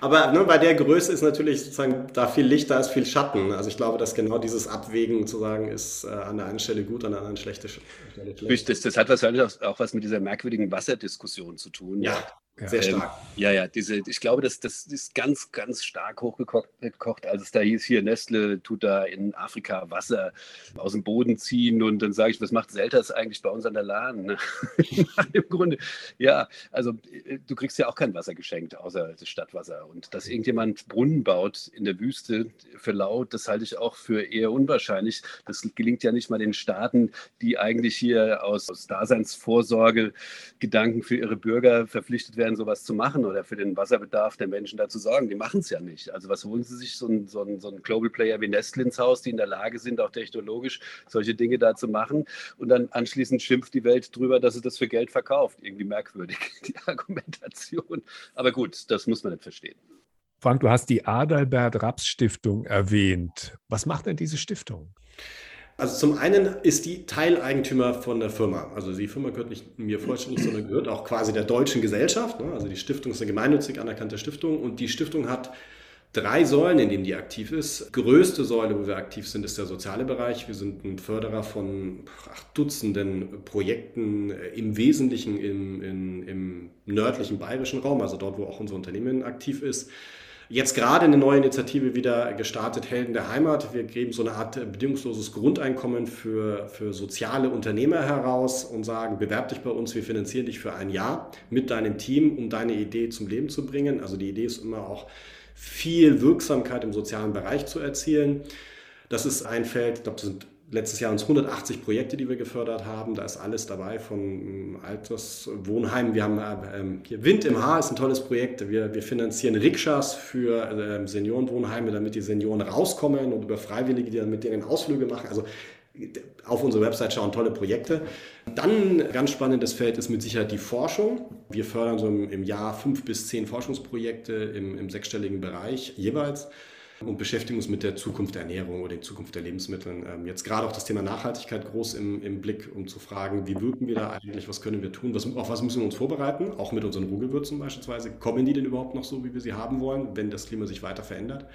Aber ne, bei der Größe ist natürlich sozusagen da viel Licht, da ist viel Schatten. Also ich glaube, dass genau dieses Abwägen zu sagen ist äh, an der einen Stelle gut, an der anderen schlechte Stelle schlecht. Das, das hat wahrscheinlich auch, auch, was mit dieser merkwürdigen Wasserdiskussion zu tun. Ja. Ja. Sehr ähm, stark. ja, ja, diese, ich glaube, das, das ist ganz, ganz stark hochgekocht, als es da hieß, hier Nestle tut da in Afrika Wasser aus dem Boden ziehen und dann sage ich, was macht Selters eigentlich bei uns an der Lahn? [laughs] Ne? Im Grunde, ja, also äh, du kriegst ja auch kein Wasser geschenkt, außer das Stadtwasser. Und dass irgendjemand Brunnen baut in der Wüste für laut, das halte ich auch für eher unwahrscheinlich. Das gelingt ja nicht mal den Staaten, die eigentlich hier aus, aus Daseinsvorsorge Gedanken für ihre Bürger verpflichtet werden, sowas zu machen oder für den Wasserbedarf der Menschen da zu sorgen. Die machen es ja nicht. Also was holen sie sich so ein, so ein, so ein Global Player wie Nestle ins Haus, die in der Lage sind, auch technologisch solche Dinge da zu machen und dann anschließend schimpft die Welt drüber, dass sie das für Geld verkauft. Irgendwie merkwürdig, [laughs] die Argumentation. Aber gut, das muss man nicht verstehen. Frank, du hast die Adalbert Raps Stiftung erwähnt. Was macht denn diese Stiftung? Also zum einen ist die Teileigentümer von der Firma. Also die Firma gehört nicht mir vollständig, sondern gehört auch quasi der deutschen Gesellschaft. Ne? Also die Stiftung ist eine gemeinnützig anerkannte Stiftung und die Stiftung hat drei Säulen, in denen die aktiv ist. Größte Säule, wo wir aktiv sind, ist der soziale Bereich. Wir sind ein Förderer von ach, Dutzenden Projekten, äh, im Wesentlichen im, in, im nördlichen bayerischen Raum, also dort, wo auch unser Unternehmen aktiv ist. Jetzt gerade eine neue Initiative wieder gestartet, Helden der Heimat. Wir geben so eine Art bedingungsloses Grundeinkommen für, für soziale Unternehmer heraus und sagen, bewerb dich bei uns, wir finanzieren dich für ein Jahr mit deinem Team, um deine Idee zum Leben zu bringen. Also die Idee ist immer auch viel Wirksamkeit im sozialen Bereich zu erzielen. Das ist ein Feld, ich glaube, das sind letztes Jahr uns 180 Projekte, die wir gefördert haben. Da ist alles dabei von ähm, Alterswohnheimen. Wir haben ähm, hier Wind im Haar ist ein tolles Projekt. Wir, wir finanzieren Rikschas für ähm, Seniorenwohnheime, damit die Senioren rauskommen und über Freiwillige, die dann mit denen Ausflüge machen. Also auf unsere Website schauen tolle Projekte. Dann ein ganz spannendes Feld ist mit Sicherheit die Forschung. Wir fördern so im, im Jahr fünf bis zehn Forschungsprojekte im, im sechsstelligen Bereich jeweils und beschäftigen uns mit der Zukunft der Ernährung oder der Zukunft der Lebensmittel. Ähm, jetzt gerade auch das Thema Nachhaltigkeit groß im, im Blick, um zu fragen, wie wirken wir da eigentlich, was können wir tun, was, auf was müssen wir uns vorbereiten, auch mit unseren Ruhgewürzen beispielsweise. Kommen die denn überhaupt noch so, wie wir sie haben wollen, wenn das Klima sich weiter verändert?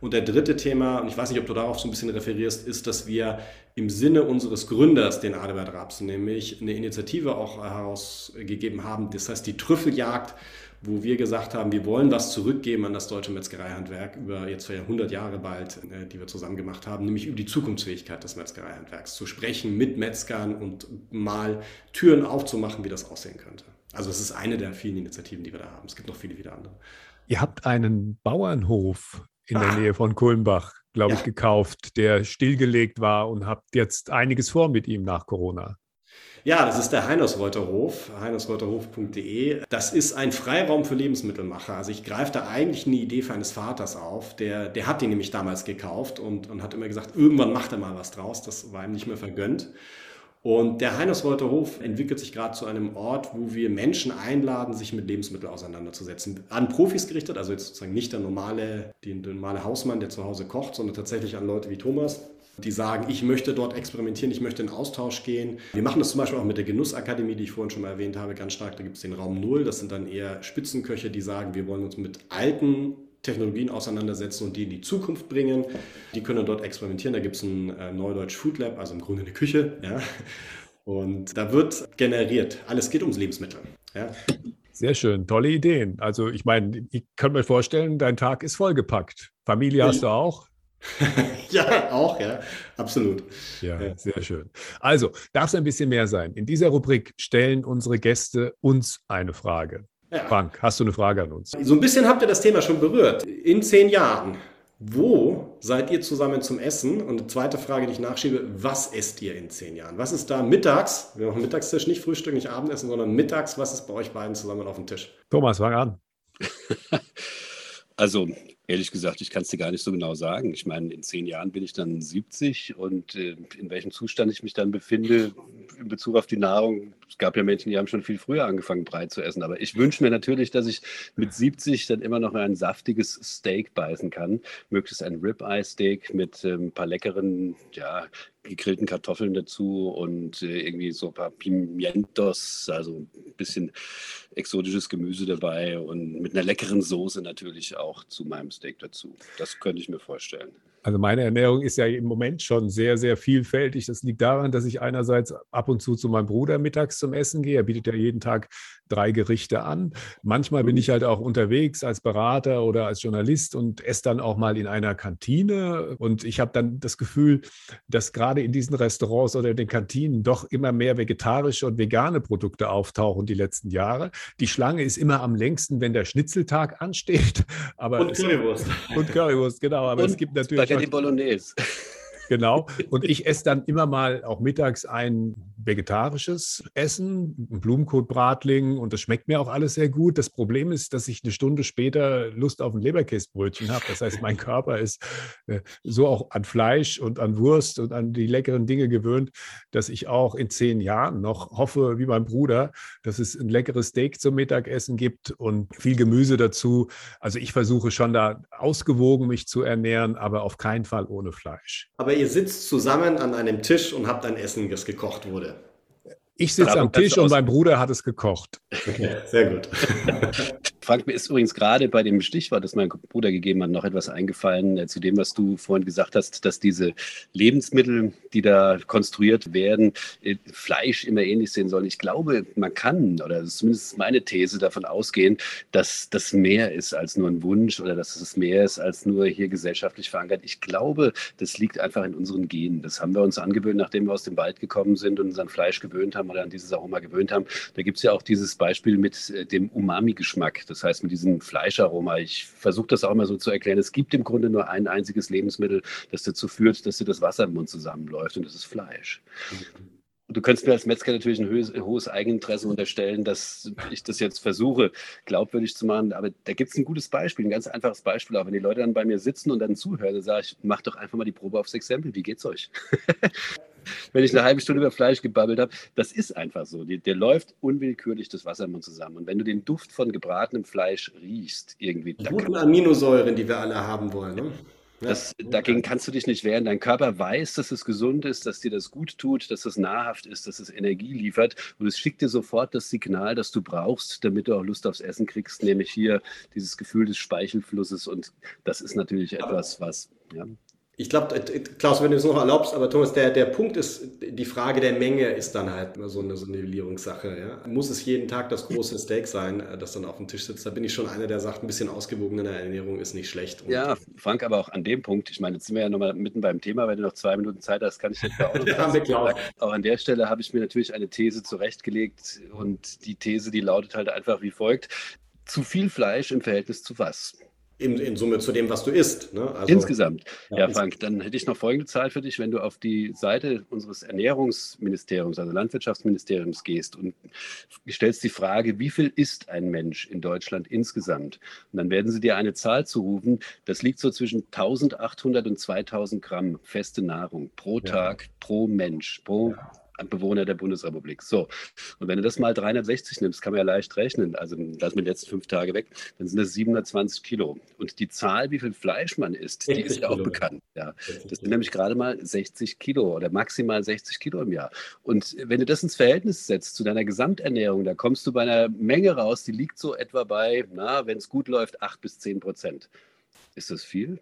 Und der dritte Thema, und ich weiß nicht, ob du darauf so ein bisschen referierst, ist, dass wir im Sinne unseres Gründers, den Adalbert Rapsen, nämlich eine Initiative auch herausgegeben haben, das heißt die Trüffeljagd, wo wir gesagt haben, wir wollen was zurückgeben an das deutsche Metzgereihandwerk über jetzt 100 Jahre bald, äh, die wir zusammen gemacht haben, nämlich über die Zukunftsfähigkeit des Metzgereihandwerks, zu sprechen mit Metzgern und mal Türen aufzumachen, wie das aussehen könnte. Also es ist eine der vielen Initiativen, die wir da haben. Es gibt noch viele, viele andere. Ihr habt einen Bauernhof in ah. der Nähe von Kulmbach, glaube ja. ich, gekauft, der stillgelegt war und habt jetzt einiges vor mit ihm nach Corona. Ja, das ist der Heinersreuterhof, heinersreuterhof.de. Das ist ein Freiraum für Lebensmittelmacher. Also ich greife da eigentlich eine Idee für eines Vaters auf. Der, der hat den nämlich damals gekauft und, und hat immer gesagt, irgendwann macht er mal was draus. Das war ihm nicht mehr vergönnt. Und der Heinersreuter Hof entwickelt sich gerade zu einem Ort, wo wir Menschen einladen, sich mit Lebensmitteln auseinanderzusetzen. An Profis gerichtet, also jetzt sozusagen nicht der normale, der normale Hausmann, der zu Hause kocht, sondern tatsächlich an Leute wie Thomas, die sagen, ich möchte dort experimentieren, ich möchte in Austausch gehen. Wir machen das zum Beispiel auch mit der Genussakademie, die ich vorhin schon mal erwähnt habe, ganz stark. Da gibt es den Raum Null. Das sind dann eher Spitzenköche, die sagen, wir wollen uns mit alten Technologien auseinandersetzen und die in die Zukunft bringen. Die können dort experimentieren. Da gibt es ein äh, Neudeutsch Food Lab, also im Grunde eine Küche. Ja. Und da wird generiert. Alles geht ums Lebensmittel. Ja. Sehr schön, tolle Ideen. Also ich meine, ich kann mir vorstellen, dein Tag ist vollgepackt. Familie hast du auch? [laughs] ja, auch, ja, absolut. Ja, ja, sehr schön. Also, darf es ein bisschen mehr sein. In dieser Rubrik stellen unsere Gäste uns eine Frage. Ja. Frank, hast du eine Frage an uns? So ein bisschen habt ihr das Thema schon berührt. In zehn Jahren, wo seid ihr zusammen zum Essen? Und eine zweite Frage, die ich nachschiebe, was esst ihr in zehn Jahren? Was ist da mittags? Wir machen Mittagstisch, nicht Frühstück, nicht Abendessen, sondern mittags. Was ist bei euch beiden zusammen auf dem Tisch? Thomas, fang an. [laughs] Also Ehrlich gesagt, ich kann es dir gar nicht so genau sagen. Ich meine, in zehn Jahren bin ich dann 70 und äh, in welchem Zustand ich mich dann befinde in Bezug auf die Nahrung. Es gab ja Menschen, die haben schon viel früher angefangen, Brei zu essen. Aber ich wünsche mir natürlich, dass ich mit 70 dann immer noch ein saftiges Steak beißen kann. Möglichst ein Ribeye-Steak mit äh, ein paar leckeren, ja, gegrillten Kartoffeln dazu und äh, irgendwie so ein paar Pimientos, also ein bisschen exotisches Gemüse dabei und mit einer leckeren Soße natürlich auch zu meinem Steak dazu. Das könnte ich mir vorstellen. Also meine Ernährung ist ja im Moment schon sehr, sehr vielfältig. Das liegt daran, dass ich einerseits ab und zu zu meinem Bruder mittags zum Essen gehe. Er bietet ja jeden Tag drei Gerichte an. Manchmal bin mhm. ich halt auch unterwegs als Berater oder als Journalist und esse dann auch mal in einer Kantine. Und ich habe dann das Gefühl, dass gerade in diesen Restaurants oder in den Kantinen doch immer mehr vegetarische und vegane Produkte auftauchen die letzten Jahre. Die Schlange ist immer am längsten, wenn der Schnitzeltag [laughs] ansteht. Aber und Currywurst. Und Currywurst, genau. Aber und es gibt natürlich. Spaghetti Bolognese. Genau. Und ich esse dann immer mal auch mittags ein vegetarisches Essen, Blumenkohl-Bratling und das schmeckt mir auch alles sehr gut. Das Problem ist, dass ich eine Stunde später Lust auf ein Leberkäsebrötchen habe. Das heißt, mein Körper ist äh, so auch an Fleisch und an Wurst und an die leckeren Dinge gewöhnt, dass ich auch in zehn Jahren noch hoffe, wie mein Bruder, dass es ein leckeres Steak zum Mittagessen gibt und viel Gemüse dazu. Also ich versuche schon da ausgewogen mich zu ernähren, aber auf keinen Fall ohne Fleisch. Aber ihr sitzt zusammen an einem Tisch und habt ein Essen, das gekocht wurde. Ich sitze am Tisch und mein Bruder hat es gekocht. Okay, sehr gut. [laughs] Frank, mir ist übrigens gerade bei dem Stichwort, das mein Bruder gegeben hat, noch etwas eingefallen äh, zu dem, was du vorhin gesagt hast, dass diese Lebensmittel, die da konstruiert werden, äh, Fleisch immer ähnlich sehen sollen. Ich glaube, man kann, oder das ist zumindest meine These, davon ausgehen, dass das mehr ist als nur ein Wunsch oder dass es mehr ist als nur hier gesellschaftlich verankert. Ich glaube, das liegt einfach in unseren Genen. Das haben wir uns angewöhnt, nachdem wir aus dem Wald gekommen sind und uns an Fleisch gewöhnt haben oder an dieses Aroma gewöhnt haben. Da gibt es ja auch dieses Beispiel mit äh, dem Umami-Geschmack. Das heißt, mit diesem Fleischaroma. Ich versuche das auch mal so zu erklären. Es gibt im Grunde nur ein einziges Lebensmittel, das dazu führt, dass dir das Wasser im Mund zusammenläuft und das ist Fleisch. Du könntest mir als Metzger natürlich ein hohes, Eigeninteresse unterstellen, dass ich das jetzt versuche, glaubwürdig zu machen. Aber da gibt es ein gutes Beispiel, ein ganz einfaches Beispiel. Auch wenn die Leute dann bei mir sitzen und dann zuhören, dann sage ich, mach doch einfach mal die Probe aufs Exempel. Wie geht's euch? [laughs] [laughs] wenn ich eine halbe Stunde über Fleisch gebabbelt habe. Das ist einfach so. Der, der läuft unwillkürlich das Wasser im Mund zusammen. Und wenn du den Duft von gebratenem Fleisch riechst, irgendwie. Die guten Aminosäuren, die wir alle haben wollen. Ne? Das, dagegen kannst du dich nicht wehren. Dein Körper weiß, dass es gesund ist, dass dir das gut tut, dass es nahrhaft ist, dass es Energie liefert. Und es schickt dir sofort das Signal, das du brauchst, damit du auch Lust aufs Essen kriegst, nämlich hier dieses Gefühl des Speichelflusses. Und das ist natürlich etwas, was. Ja. Ich glaube, äh, Klaus, wenn du es noch erlaubst, aber Thomas, der, der Punkt ist, die Frage der Menge ist dann halt immer so eine, so eine Nivellierungssache. Ja? Muss es jeden Tag das große Steak sein, äh, das dann auf dem Tisch sitzt? Da bin ich schon einer, der sagt, ein bisschen ausgewogene Ernährung ist nicht schlecht. Und ja, Frank, aber auch an dem Punkt, ich meine, jetzt sind wir ja nochmal mitten beim Thema, wenn du noch zwei Minuten Zeit hast, kann ich jetzt auch noch [laughs] ja. Auch an der Stelle habe ich mir natürlich eine These zurechtgelegt und die These, die lautet halt einfach wie folgt. Zu viel Fleisch im Verhältnis zu was? In, in Summe zu dem, was du isst. Ne? Also, Insgesamt. Ja, ja, Frank, dann hätte ich noch folgende Zahl für dich. Wenn du auf die Seite unseres Ernährungsministeriums, also Landwirtschaftsministeriums gehst und stellst die Frage, wie viel isst ein Mensch in Deutschland insgesamt? Und dann werden sie dir eine Zahl zurufen, das liegt so zwischen 1800 und 2000 Gramm feste Nahrung pro Tag, ja. pro Mensch, pro ja. Bewohner der Bundesrepublik. So, und wenn du das mal 360 nimmst, kann man ja leicht rechnen, also lass mir die letzten fünf Tage weg, dann sind das 720 Kilo. Und die Zahl, wie viel Fleisch man isst, die ist ja auch bekannt. Ja. Das sind nämlich gerade mal 60 Kilo oder maximal 60 Kilo im Jahr. Und wenn du das ins Verhältnis setzt zu deiner Gesamternährung, da kommst du bei einer Menge raus, die liegt so etwa bei, na, wenn es gut läuft, 8 bis 10 Prozent. Ist das viel?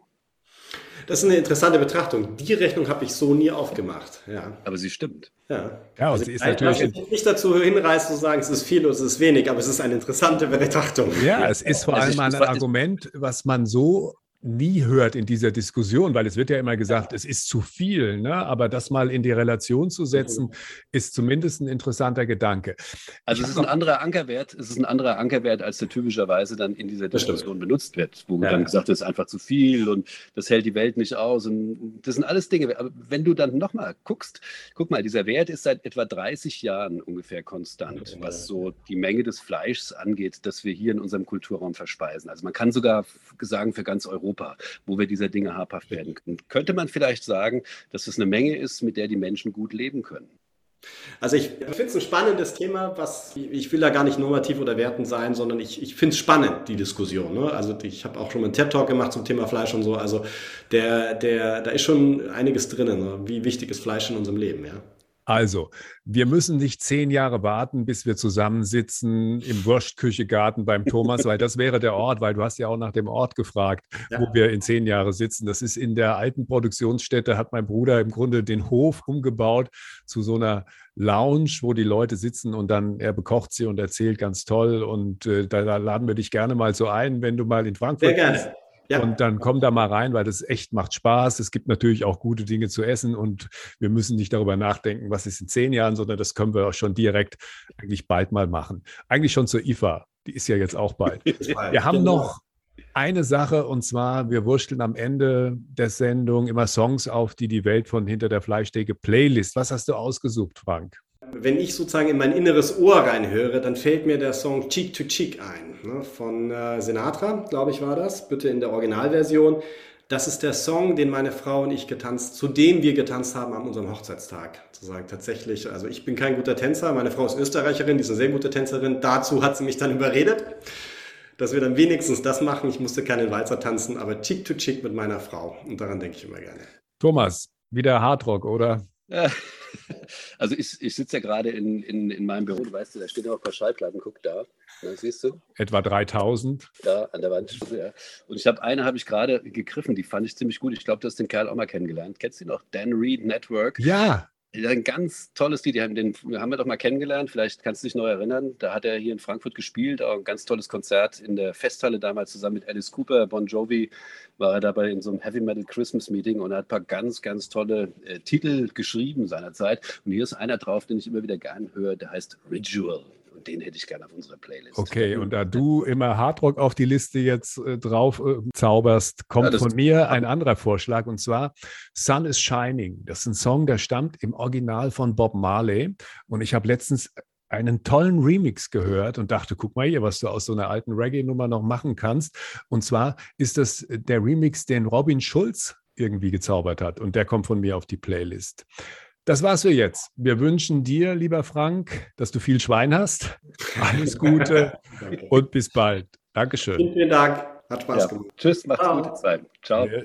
Das ist eine interessante Betrachtung. Die Rechnung habe ich so nie aufgemacht. Ja. Aber sie stimmt. Ja, ja also sie ist natürlich. Ich nicht dazu hinreißen zu sagen, es ist viel oder es ist wenig, aber es ist eine interessante Betrachtung. Ja, es ist vor allem ein Argument, was man so nie hört in dieser Diskussion, weil es wird ja immer gesagt, es ist zu viel, ne? aber das mal in die Relation zu setzen, mhm. ist zumindest ein interessanter Gedanke. Also es ist ein anderer Ankerwert, es ist ein anderer Ankerwert, als der typischerweise dann in dieser Diskussion benutzt wird, wo ja. dann gesagt es ist einfach zu viel und das hält die Welt nicht aus. Und das sind alles Dinge. Aber wenn du dann nochmal guckst, guck mal, dieser Wert ist seit etwa 30 Jahren ungefähr konstant, was so die Menge des Fleischs angeht, das wir hier in unserem Kulturraum verspeisen. Also man kann sogar sagen, für ganz Europa Europa, wo wir dieser Dinge habhaft werden können. Könnte man vielleicht sagen, dass es eine Menge ist, mit der die Menschen gut leben können? Also ich finde es ein spannendes Thema, was ich will da gar nicht normativ oder wertend sein, sondern ich, ich finde es spannend, die Diskussion. Ne? Also ich habe auch schon mal einen TED-Talk gemacht zum Thema Fleisch und so. Also der, der, da ist schon einiges drin, ne? wie wichtig ist Fleisch in unserem Leben, ja. Also, wir müssen nicht zehn Jahre warten, bis wir zusammensitzen im Wurstküchegarten beim Thomas, weil das wäre der Ort, weil du hast ja auch nach dem Ort gefragt, [laughs] ja. wo wir in zehn Jahren sitzen. Das ist in der alten Produktionsstätte, hat mein Bruder im Grunde den Hof umgebaut zu so einer Lounge, wo die Leute sitzen und dann er bekocht sie und erzählt ganz toll. Und äh, da, da, laden wir dich gerne mal so ein, wenn du mal in Frankfurt bist. Ja. Und dann komm da mal rein, weil das echt macht Spaß. Es gibt natürlich auch gute Dinge zu essen und wir müssen nicht darüber nachdenken, was ist in zehn Jahren, sondern das können wir auch schon direkt eigentlich bald mal machen. Eigentlich schon zur IFA. Die ist ja jetzt auch bald. [laughs] Wir haben genau. noch eine Sache und zwar, wir wursteln am Ende der Sendung immer Songs auf, die die Welt von hinter der Fleischtheke Playlist. Was hast du ausgesucht, Frank? Wenn ich sozusagen in mein inneres Ohr reinhöre, dann fällt mir der Song Cheek to Cheek ein, ne, von äh, Sinatra, glaube ich war das, bitte in der Originalversion. Das ist der Song, den meine Frau und ich getanzt, zu dem wir getanzt haben an unserem Hochzeitstag. Sozusagen tatsächlich, also ich bin kein guter Tänzer, meine Frau ist Österreicherin, die ist eine sehr gute Tänzerin. Dazu hat sie mich dann überredet, dass wir dann wenigstens das machen. Ich musste keinen Walzer tanzen, aber Cheek to Cheek mit meiner Frau. Und daran denke ich immer gerne. Thomas, wieder Hardrock, oder? [laughs] [laughs] Also ich, ich sitze ja gerade in, in, in meinem Büro, du weißt, da stehen ja auch ein paar Schallplatten, guck da, da siehst du? Etwa 3000. Da an der Wand, ja. Und ich habe eine habe ich gerade gegriffen, die fand ich ziemlich gut. Ich glaube, du hast den Kerl auch mal kennengelernt. Kennst du ihn noch? Dan Reed Network. Ja, ein ganz tolles Lied, den, den haben wir doch mal kennengelernt, vielleicht kannst du dich noch erinnern. Da hat er hier in Frankfurt gespielt, auch ein ganz tolles Konzert in der Festhalle damals zusammen mit Alice Cooper, Bon Jovi, war er dabei in so einem Heavy Metal Christmas Meeting und er hat ein paar ganz, ganz tolle äh, Titel geschrieben seinerzeit. Und hier ist einer drauf, den ich immer wieder gern höre, der heißt Ritual den hätte ich gerne auf unserer Playlist. Okay, [laughs] und da du immer Hardrock auf die Liste jetzt äh, drauf äh, zauberst, kommt ja, von mir ein anderer Vorschlag und zwar Sun is Shining. Das ist ein Song, der stammt im Original von Bob Marley und ich habe letztens einen tollen Remix gehört und dachte, guck mal hier, was du aus so einer alten Reggae-Nummer noch machen kannst. Und zwar ist das der Remix, den Robin Schulz irgendwie gezaubert hat und der kommt von mir auf die Playlist. Das war's für jetzt. Wir wünschen dir, lieber Frank, dass du viel Schwein hast. Alles Gute [laughs] und bis bald. Dankeschön. Vielen, vielen Dank. Hat Spaß ja. gemacht. Tschüss, macht's Ciao. gute Zeit. Ciao. Ja.